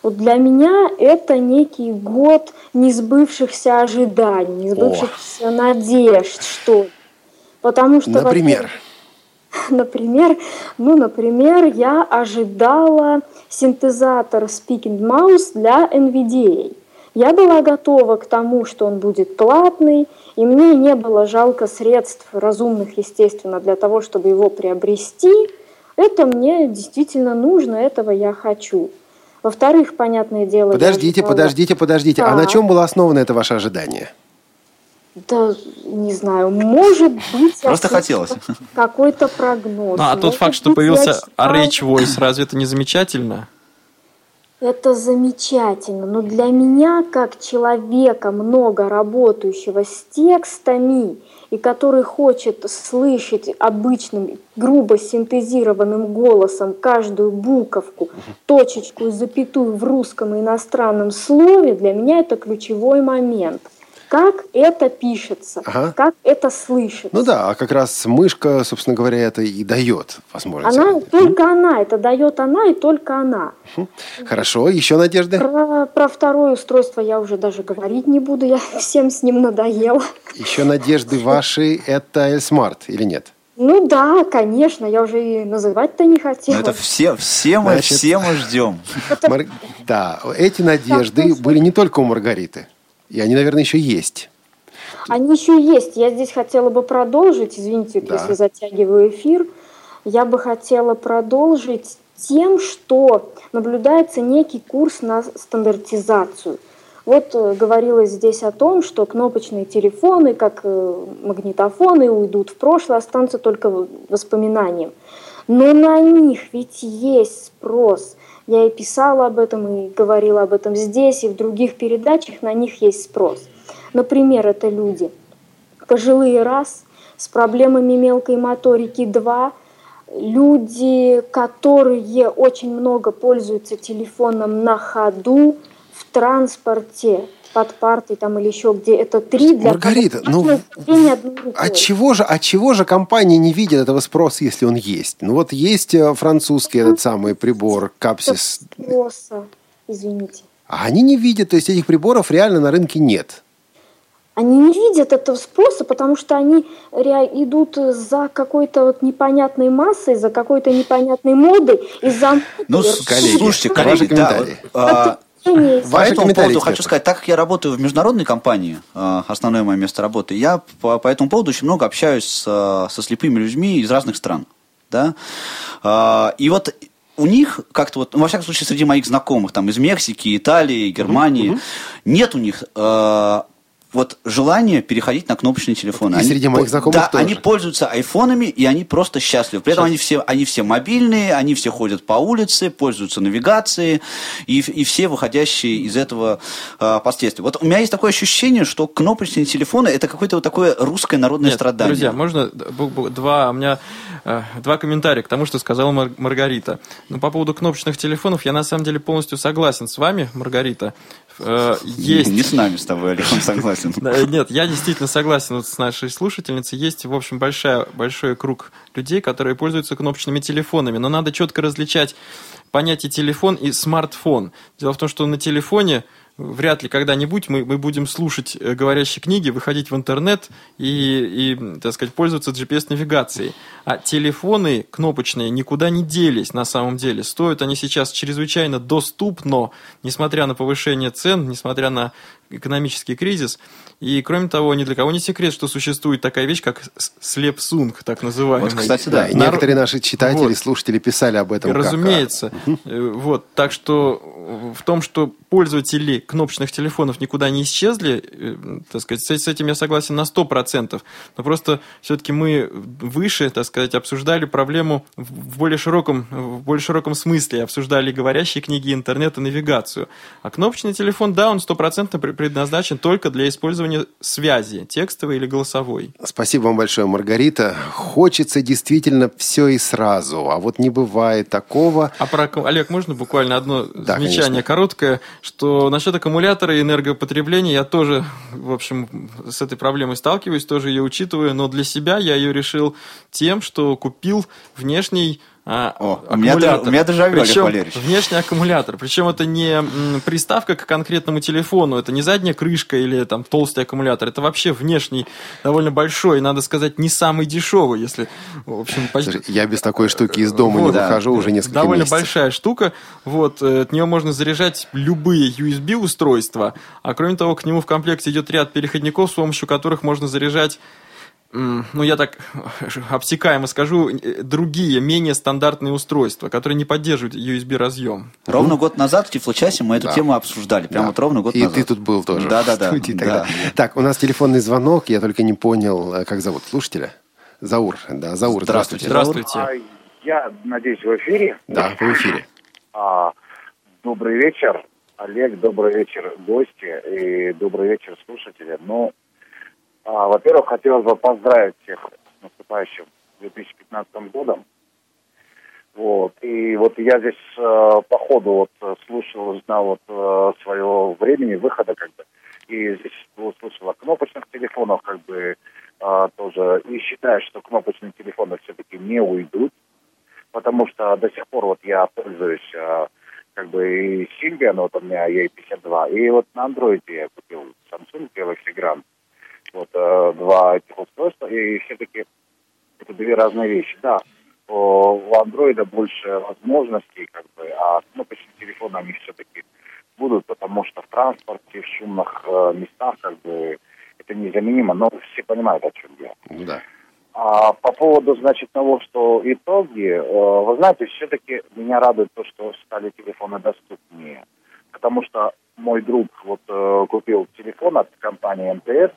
I: Вот для меня это некий год несбывшихся ожиданий, несбывшихся надежд, что. Потому что,
B: Например?
I: во-первых, Например, ну, например, я ожидала синтезатор Speaking Mouse для NVDA. Я была готова к тому, что он будет платный, и мне не было жалко средств, разумных, естественно, для того, чтобы его приобрести. Это мне действительно нужно, этого я хочу. Во-вторых, понятное дело...
B: Подождите,
I: ожидала-
B: подождите, подождите. А на
I: Так.
B: чем было основано это ваше ожидание?
I: Да, не знаю, может быть...
D: Просто хотелось.
I: Какой-то прогноз.
C: Ну, а тот факт, что появился
I: читала-
C: Rage Voice, разве это не замечательно?
I: Это замечательно, но для меня, как человека, много работающего с текстами, и который хочет слышать обычным, грубо синтезированным голосом каждую буковку, точечку и запятую в русском и иностранном слове, для меня это ключевой момент. Как это пишется,
B: Ага.
I: как это слышится.
B: Ну да, а как раз мышка, собственно говоря, это и дает возможность.
I: Она, только она, это дает она и только она.
B: Хорошо, еще надежды?
I: Про, про второе устройство я уже даже говорить не буду, я [laughs] всем с ним надоела.
B: Еще надежды ваши это Smart или нет?
I: Ну да, конечно, я уже и называть-то не хотела.
D: Но это все, все мы,
B: Значит-
D: все мы ждем.
B: Мар- Да, эти [laughs] надежды были не только у Маргариты. И они, наверное, еще есть.
I: Они еще есть. Я здесь хотела бы продолжить, извините,
B: Да.
I: если затягиваю эфир. Я бы хотела продолжить тем, что наблюдается некий курс на стандартизацию. Вот э, говорилось здесь о том, что кнопочные телефоны, как э, магнитофоны, уйдут в прошлое, останутся только воспоминанием. Но на них ведь есть спрос. Я и писала об этом, и говорила об этом здесь, и в других передачах. На них есть спрос. Например, это люди. Пожилые раз, с проблемами мелкой моторики два, люди, которые очень много пользуются телефоном на ходу, в транспорте, под партой там или еще где это три для
B: Маргарита, ну. От чего же, от чего же компании не видят этого спроса, если он есть? Ну вот есть э, французский этот самый прибор Капсис,
I: Спроса, извините.
B: а они не видят, то есть этих приборов реально на рынке нет.
I: Они не видят этого спроса, потому что они идут за какой-то вот непонятной массой, за какой-то непонятной модой, из-за
D: Ну,
I: моды.
D: с-
B: Коллеги,
D: слушайте,
B: ваши
D: коллеги, да, а. По этому поводу хочу сказать, так как я работаю в международной компании, э, основное мое место работы, я по, по этому поводу очень много общаюсь с, со слепыми людьми из разных стран. Да? А, И вот у них как-то вот, ну, во всяком случае, среди моих знакомых, там, из Мексики, Италии, Германии, нет у них э, вот желание переходить на кнопочные телефоны.
B: И
D: они,
B: среди моих знакомых
D: Да,
B: тоже.
D: они пользуются айфонами, и они просто счастливы. При этом они все, они все мобильные, они все ходят по улице, пользуются навигацией, и, и все выходящие из этого э, последствия. Вот у меня есть такое ощущение, что кнопочные телефоны это какое-то вот такое русское народное
C: Нет,
D: страдание.
C: Друзья, можно два, у меня э, два комментария к тому, что сказала Мар- Маргарита. Ну, по поводу кнопочных телефонов, я на самом деле полностью согласен с вами, Маргарита. Э, есть...
D: Не с нами с тобой, Олег, он согласен.
C: Нет, я действительно согласен вот с нашей слушательницей. Есть, в общем, большая, большой круг людей, которые пользуются кнопочными телефонами. Но надо четко различать понятие телефон и смартфон. Дело в том, что на телефоне вряд ли когда-нибудь мы, мы будем слушать э, говорящие книги, выходить в интернет и, и, так сказать, пользоваться GPS-навигацией. А телефоны кнопочные никуда не делись на самом деле. Стоят они сейчас чрезвычайно доступно, несмотря на повышение цен, несмотря на экономический кризис. И, кроме того, ни для кого не секрет, что существует такая вещь, как слепсунг, так называемый.
D: Вот, кстати,
B: Да,
C: Нар-
B: некоторые наши читатели,
C: Вот.
B: слушатели писали об этом.
C: Разумеется. Э, Вот. Так что в том, что пользователи кнопочных телефонов никуда не исчезли, э, так сказать, с этим я согласен на 100%. Но просто все-таки мы выше, так сказать, обсуждали проблему в более широком, в более широком смысле. Обсуждали говорящие книги, интернет и навигацию. А кнопочный телефон, да, он стопроцентно предназначен только для использования связи, текстовой или голосовой.
B: Спасибо вам большое, Маргарита. Хочется действительно все и сразу, а вот не бывает такого.
C: А про Олег, можно буквально одно
B: Да,
C: замечание
B: конечно.
C: короткое, что насчет аккумулятора и энергопотребления я тоже, в общем, с этой проблемой сталкиваюсь, тоже ее учитываю, но для себя я ее решил тем, что купил внешний а,
D: О, у меня
C: аккумулятор.
D: даже- у меня Олег
C: Причем
D: Валерьевич.
C: внешний аккумулятор. Причем это не приставка к конкретному телефону, это не задняя крышка или там толстый аккумулятор, это вообще внешний, довольно большой, и, надо сказать, не самый дешевый, если, в общем, почти...
B: Слушай, Я без такой штуки из дома
C: Вот,
B: не
C: да.
B: выхожу уже несколько
C: Довольно
B: месяцев.
C: большая штука. Вот, э, от нее можно заряжать любые USB-устройства. А кроме того, к нему в комплекте идет ряд переходников, с помощью которых можно заряжать ну, я так [laughs] обтекаемо скажу, другие, менее стандартные устройства, которые не поддерживают USB-разъем.
D: Ровно год назад в Тифлочасе мы эту
B: Да.
D: тему обсуждали. Прямо
B: Да.
D: вот ровно год
B: И
D: назад.
B: ты тут был тоже.
D: Да, да,
B: в
D: да. [laughs]
B: студии
D: Да.
B: тогда. Так, у нас телефонный звонок. Я только не понял, э, как зовут слушателя. Заур. Да, Заур, здравствуйте.
D: Здравствуйте.
C: Здравствуйте.
J: А, Я надеюсь, в эфире.
B: Да, вы в эфире.
J: А, добрый вечер, Олег, добрый вечер, гости и добрый вечер, слушатели. Ну, а, во-первых, хотелось бы поздравить всех с наступающим 2015 годом. Вот. И вот я здесь э, по ходу вот э, слушал, знал вот э, своего времени выхода как бы. И здесь услышал о кнопочных телефонах как бы э, тоже. И считаю, что кнопочные телефоны все-таки не уйдут потому что до сих пор вот я пользуюсь э, как бы и Symbian, вот у меня E52, и вот на андроиде я купил Samsung Galaxy Grand, вот э, два этих устройства, и все-таки это две разные вещи, да. У андроида больше возможностей, как бы, а кнопочные телефоны они все-таки будут, потому что в транспорте, в шумных э, местах, как бы, это незаменимо, но все понимают, о чем я.
B: Ну да.
J: А по поводу, значит, того, что итоги, э, вы знаете, все-таки меня радует то, что стали телефоны доступнее. Потому что мой друг вот купил телефон от компании МТС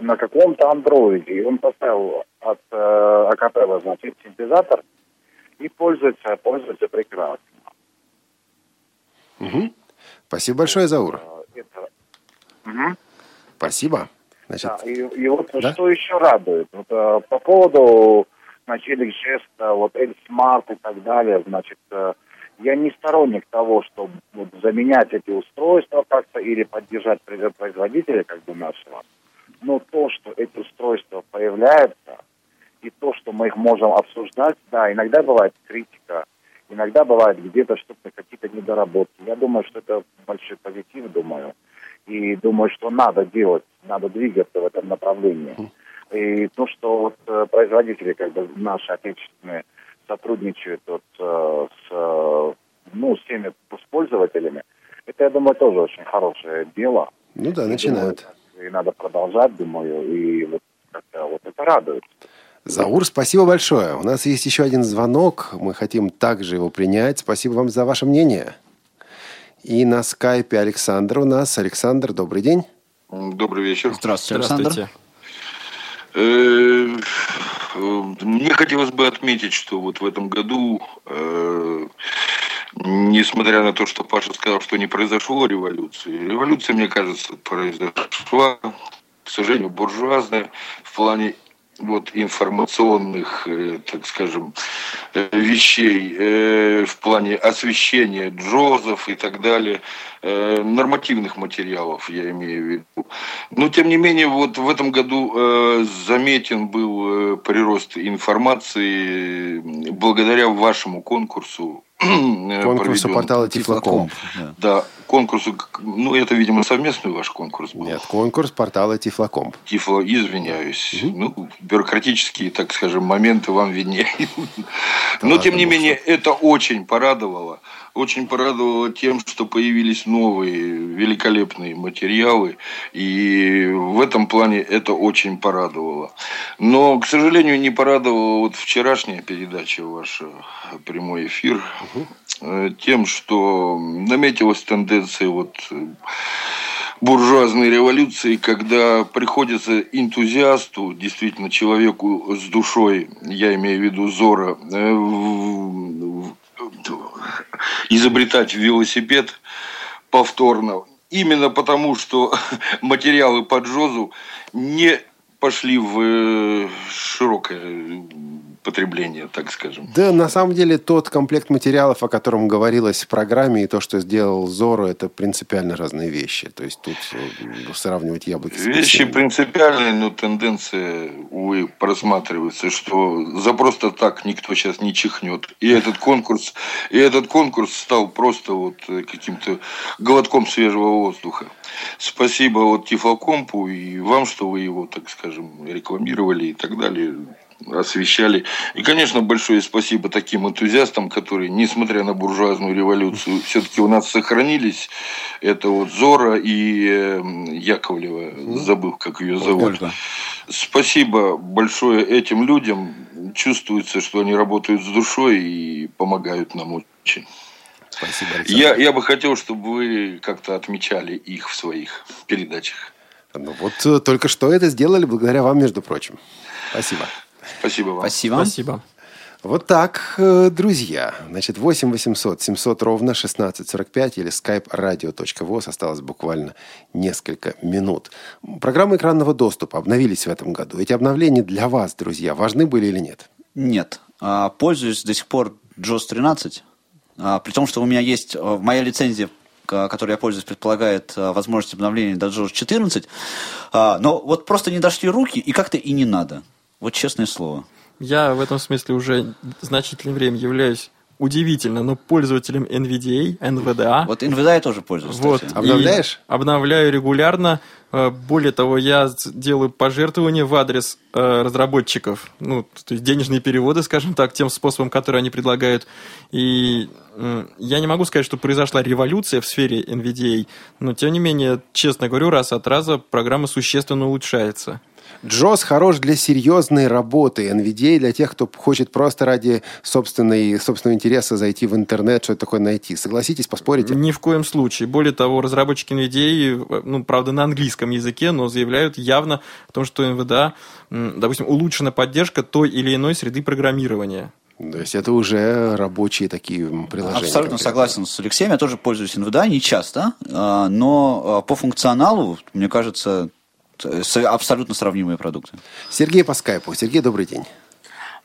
J: на каком-то андроиде, и он поставил от э, Акапелла, значит, синтезатор, и пользуется, пользуется прекрасно.
B: Мгм. Спасибо большое, Заур.
J: Э, Это... Мгм.
B: Спасибо. Значит,
J: Да, и, и вот
B: Да?
J: что еще радует, вот, э, по поводу значит, жеста, вот L-Smart и так далее, значит, э, я не сторонник того, чтобы вот, заменять эти устройства как-то или поддержать произ- производителя как бы нашего. Но то, что эти устройства появляются, и то, что мы их можем обсуждать, да, иногда бывает критика, иногда бывает где-то что-то, какие-то недоработки. Я думаю, что это большой позитив, думаю. И думаю, что надо делать, надо двигаться в этом направлении. И то, что вот э, производители, как бы наши отечественные, сотрудничают вот, э, с, э, ну, с теми с пользователями, это, я думаю, тоже очень хорошее дело.
B: ну да, начинают.
J: думаю, И надо продолжать, думаю, и вот как-то вот это радует.
B: Заур, спасибо большое. У нас есть еще один звонок. Мы хотим также его принять. Спасибо вам за ваше мнение. И на скайпе Александр у нас. Александр, добрый день.
K: Добрый вечер.
D: Здравствуйте, Александр.
C: Здравствуйте.
K: Э, Мне хотелось бы отметить, что вот в этом году, э, несмотря на то, что Паша сказал, что не произошло революции, революция, мне кажется, произошла, к сожалению, буржуазная в плане вот информационных, э, так скажем, э, вещей э, в плане освещения джозов и так далее, нормативных материалов, я имею в виду. Но, тем не менее, вот в этом году заметен был прирост информации благодаря вашему конкурсу. Э,
B: Конкурсу портала Тифлокомп.
D: Да.
K: Да, конкурсу, ну, это, видимо, совместный ваш конкурс был.
B: Нет, конкурс портала Тифлокомп.
K: Тифло, извиняюсь. Ну, бюрократические, так скажем, моменты вам виднее. [laughs] Но, тем не менее, это очень порадовало. Очень порадовало тем, что появились новые великолепные материалы. И в этом плане это очень порадовало. Но, к сожалению, не порадовала вот вчерашняя передача ваша, прямой эфир, э, тем, что наметилась тенденция вот э, буржуазной революции, когда приходится энтузиасту, действительно человеку с душой, я имею в виду Зора, э, изобретать велосипед повторно. Именно потому, что [laughs] материалы по Джозу не пошли в э, широкое потребление, так скажем.
B: Да, на самом деле, тот комплект материалов, о котором говорилось в программе, и то, что сделал Зоро, это принципиально разные вещи. То есть тут э, сравнивать яблоки с
K: Вещи принципиальные, но тенденция, увы, просматривается, что за просто так никто сейчас не чихнет. И этот конкурс, и этот конкурс стал просто вот э, каким-то глотком свежего воздуха. Спасибо вот Тифлокомпу и вам, что вы его, так скажем, рекламировали и так далее освещали. И, конечно, большое спасибо таким энтузиастам, которые, несмотря на буржуазную революцию, все-таки у нас сохранились. Это вот Зора и э, Яковлева, забыл, как ее зовут.
D: Ольга.
K: Спасибо большое этим людям. Чувствуется, что они работают с душой и помогают нам очень.
B: Спасибо, Александр.
K: Я, я бы хотел, чтобы вы как-то отмечали их в своих передачах.
B: Ну вот э, только что это сделали благодаря вам, между прочим. Спасибо.
K: Спасибо вам.
D: Спасибо.
C: Спасибо.
B: Вот так, э, друзья. Значит, 8 800 700 ровно 1645 или skype radio.voz. Осталось буквально несколько минут. Программы экранного доступа обновились в этом году. Эти обновления для вас, друзья, важны были или нет?
D: Нет. А, Пользуюсь до сих пор JOS 13. а, При том, что у меня есть а, моя лицензия, к- которой я пользуюсь, предполагает а, возможность обновления до JOS 14. А, Но вот просто не дошли руки, и как-то и не надо. Вот честное слово.
C: Я в этом смысле уже значительное время являюсь удивительно, но пользователем NVDA, NVDA.
D: Вот NVDA я тоже пользуюсь,
C: Вот.
D: кстати.
B: Обновляешь?
C: И обновляю регулярно. Э, Более того, я делаю пожертвования в адрес э, разработчиков. Ну, то есть денежные переводы, скажем так, тем способом, который они предлагают. И я не могу сказать, что произошла революция в сфере NVDA, но тем не менее, честно говорю, раз от раза программа существенно улучшается.
B: Джос хорош для серьезной работы. NVDA для тех, кто хочет просто ради собственной, собственного интереса зайти в интернет, что-то такое найти. Согласитесь, поспорите?
C: Ни в коем случае. Более того, разработчики NVDA, ну, правда, на английском языке, но заявляют явно о том, что NVDA, допустим, улучшена поддержка той или иной среды программирования.
B: То есть это уже рабочие такие приложения.
D: Абсолютно
B: конкретно.
D: согласен с Алексеем. Я тоже пользуюсь NVDA, не часто, а, но а, по функционалу, мне кажется, абсолютно сравнимые продукты.
B: Сергей по скайпу. Сергей, добрый день.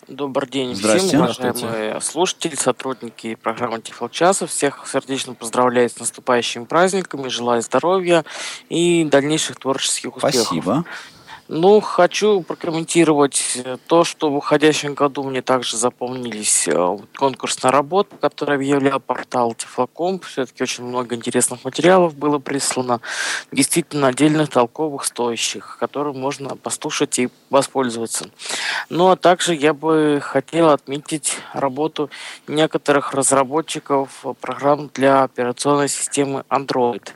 L: Добрый день
D: Здрасте.
L: всем, уважаемые слушатели, сотрудники программы Тифлокчаса. Всех сердечно поздравляю с наступающими праздниками, желаю здоровья и дальнейших творческих успехов.
D: Спасибо.
L: Ну, хочу прокомментировать э, то, что в уходящем году мне также запомнились э, вот конкурсная работа, которую объявлял портал Тифлокомп. Все-таки очень много интересных материалов было прислано. Действительно, отдельных, толковых, стоящих, которые можно послушать и воспользоваться. Ну, а также я бы хотел отметить работу некоторых разработчиков программ для операционной системы Android.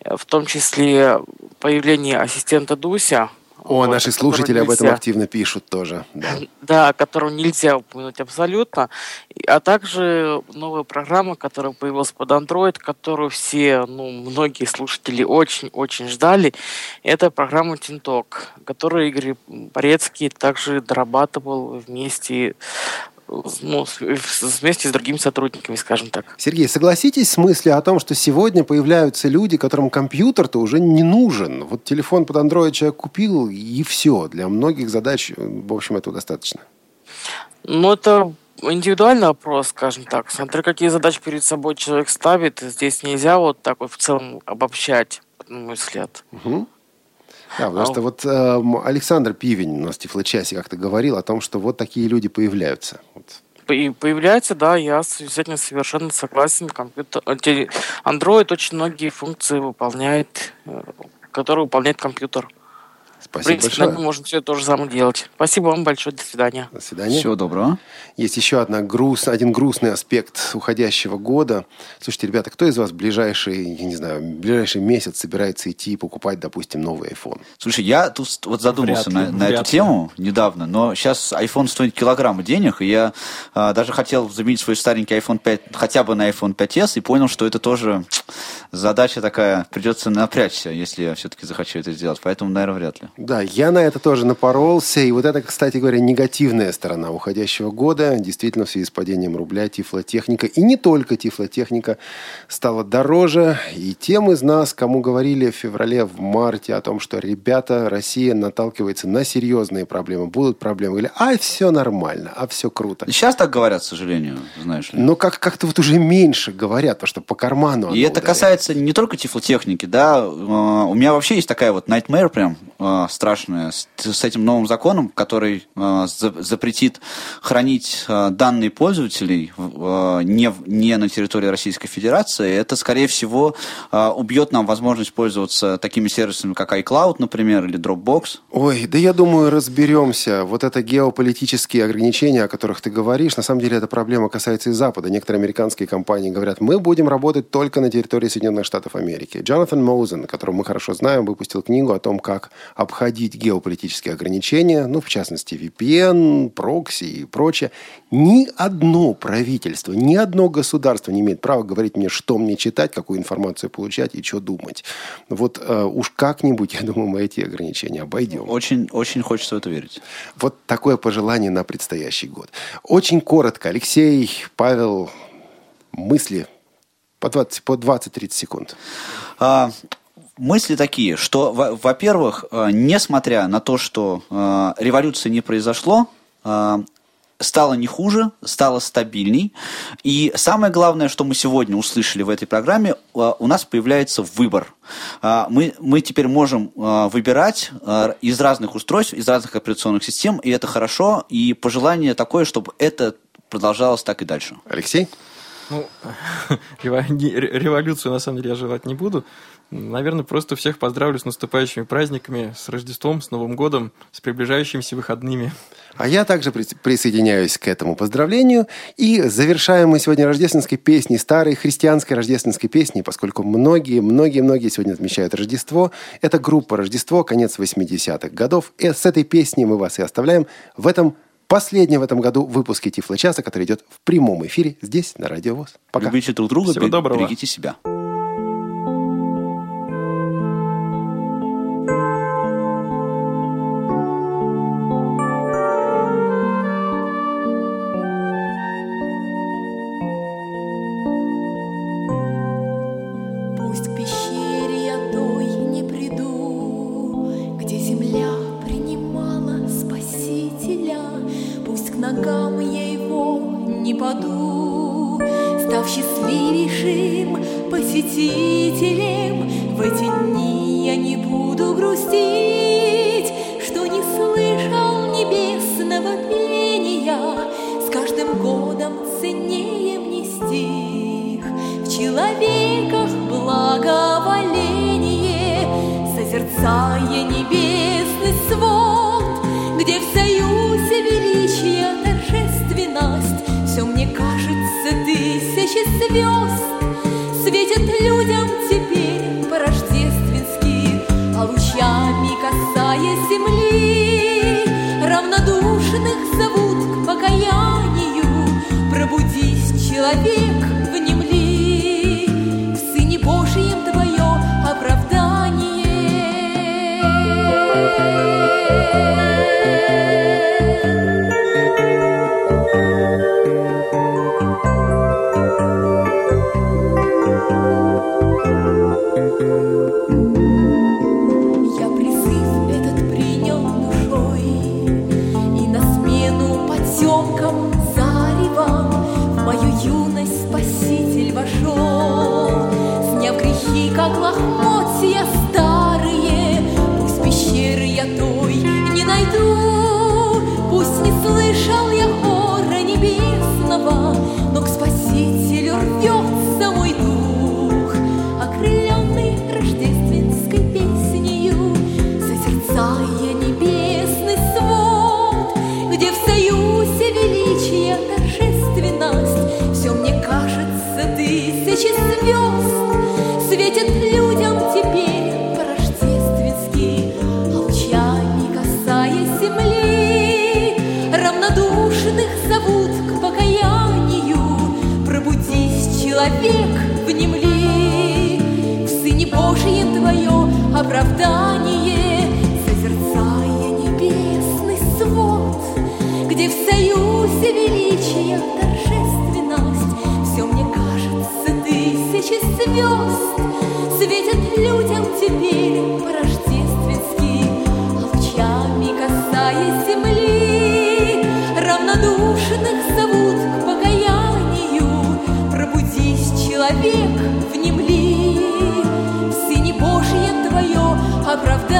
L: Э, В том числе появление ассистента Дуся
B: О,
L: Вот,
B: наши слушатели об этом
L: нельзя-
B: активно пишут тоже. Да.
L: Да, которую нельзя упомянуть абсолютно. А также новая программа, которая появилась под Android, которую все, ну, многие слушатели очень-очень ждали. Это программа Тинток, которую Игорь Порецкий также дорабатывал вместе, ну, вместе с другими сотрудниками, скажем так.
B: Сергей, согласитесь с мыслью о том, что сегодня появляются люди, которым компьютер-то уже не нужен. Вот телефон под Android человек купил, и все. Для многих задач, в общем, этого достаточно.
L: Ну, это индивидуальный вопрос, скажем так. Смотря какие задачи перед собой человек ставит, здесь нельзя вот так вот в целом обобщать, на мой взгляд.
B: Мгм. Да, потому
L: А
B: что вот эм, Александр Пивень у нас в Тифлочасе как-то говорил о том, что вот такие люди появляются. Вот.
L: Появляется, да, я с этим совершенно согласен. Компьютер, э, те- Android очень многие функции выполняет, э, которые выполняет компьютер. В
B: Спасибо
L: принципе,
B: большое.
L: нем можно все то же самое делать. Спасибо вам большое, до свидания.
B: До свидания.
D: Всего доброго.
B: Есть еще одна груз, один грустный аспект уходящего года. Слушайте, ребята, кто из вас в ближайший, я не знаю, в ближайший месяц собирается идти и покупать, допустим, новый iPhone?
D: Слушай, я тут вот задумался
C: Вряд ли,
D: на, на
C: вряд
D: эту
C: ли.
D: тему недавно, но сейчас iPhone стоит килограммы денег, и я а, даже хотел заменить свой старенький iPhone 5 хотя бы на iPhone 5s, и понял, что это тоже задача такая, придется напрячься, если я все-таки захочу это сделать, поэтому, наверное, вряд ли.
B: Да, я на это тоже напоролся. И вот это, кстати говоря, негативная сторона уходящего года. Действительно, в связи с падением рубля тифлотехника, и не только тифлотехника, стала дороже. И тем из нас, кому говорили в феврале, в марте о том, что, ребята, Россия наталкивается на серьезные проблемы, будут проблемы. Говорили, а все нормально, а все круто.
D: Сейчас так говорят, к сожалению, знаешь ли.
B: Но как- как-то вот уже меньше говорят, потому что по карману
D: И это
B: ударяет.
D: касается не только тифлотехники, да. Э, У меня вообще есть такая вот nightmare прям э, страшная с, с этим новым законом, который э, за- запретит хранить э, данные пользователей э, не, не на территории Российской Федерации. Это, скорее всего, э, убьет нам возможность пользоваться такими сервисами, как iCloud, например, или Dropbox.
B: Ой, да я думаю, разберемся. Вот это геополитические ограничения, о которых ты говоришь, на самом деле эта проблема касается и Запада. Некоторые американские компании говорят, мы будем работать только на территории Соединенных Штатов Америки. Джонатан Моузен, которого мы хорошо знаем, выпустил книгу о том, как обходить геополитические ограничения, ну, в частности, VPN, прокси и прочее. Ни одно правительство, ни одно государство не имеет права говорить мне, что мне читать, какую информацию получать и что думать. Вот э, уж как-нибудь, [laughs] я думаю, мы эти ограничения обойдем.
D: Очень, очень хочется в это верить.
B: Вот такое пожелание на предстоящий год. Очень коротко, Алексей, Павел, мысли по 20 по 20-30 секунд.
D: А, мысли такие, что, во- во-первых, э, несмотря на то, что э, революции не произошло, э, стало не хуже, стало стабильней. И самое главное, что мы сегодня услышали в этой программе, э, у нас появляется выбор. А, Мы, мы теперь можем э, выбирать э, из разных устройств, из разных операционных систем, и это хорошо. И пожелание такое, чтобы это продолжалось так и дальше.
B: Алексей?
C: Ну, [laughs] революцию, на самом деле, я желать не буду. Наверное, просто всех поздравлю с наступающими праздниками, с Рождеством, с Новым годом, с приближающимися выходными.
B: А я также при- присоединяюсь к этому поздравлению. И завершаем мы сегодня рождественской песней, старой христианской рождественской песней, поскольку многие, многие, многие сегодня отмечают Рождество. Это группа «Рождество», конец 80-х годов. И с этой песней мы вас и оставляем в этом последнем в этом году выпуске Тифло часа, который идет в прямом эфире здесь, на Радио ВОЗ. Пока.
D: Любите друг друга,
C: Всего доброго.
D: берегите себя.
M: Найду. Пусть не слышал я хора небесного Но к спасителю рвется оправдание Созерцая небесный свод Где в союзе величия торжественность. Все мне кажется тысячи звезд Светят людям теперь по-рождественски Лучами касаясь земли. Равнодушных зовут к покаянию. Пробудись, человек, внемли оправдать.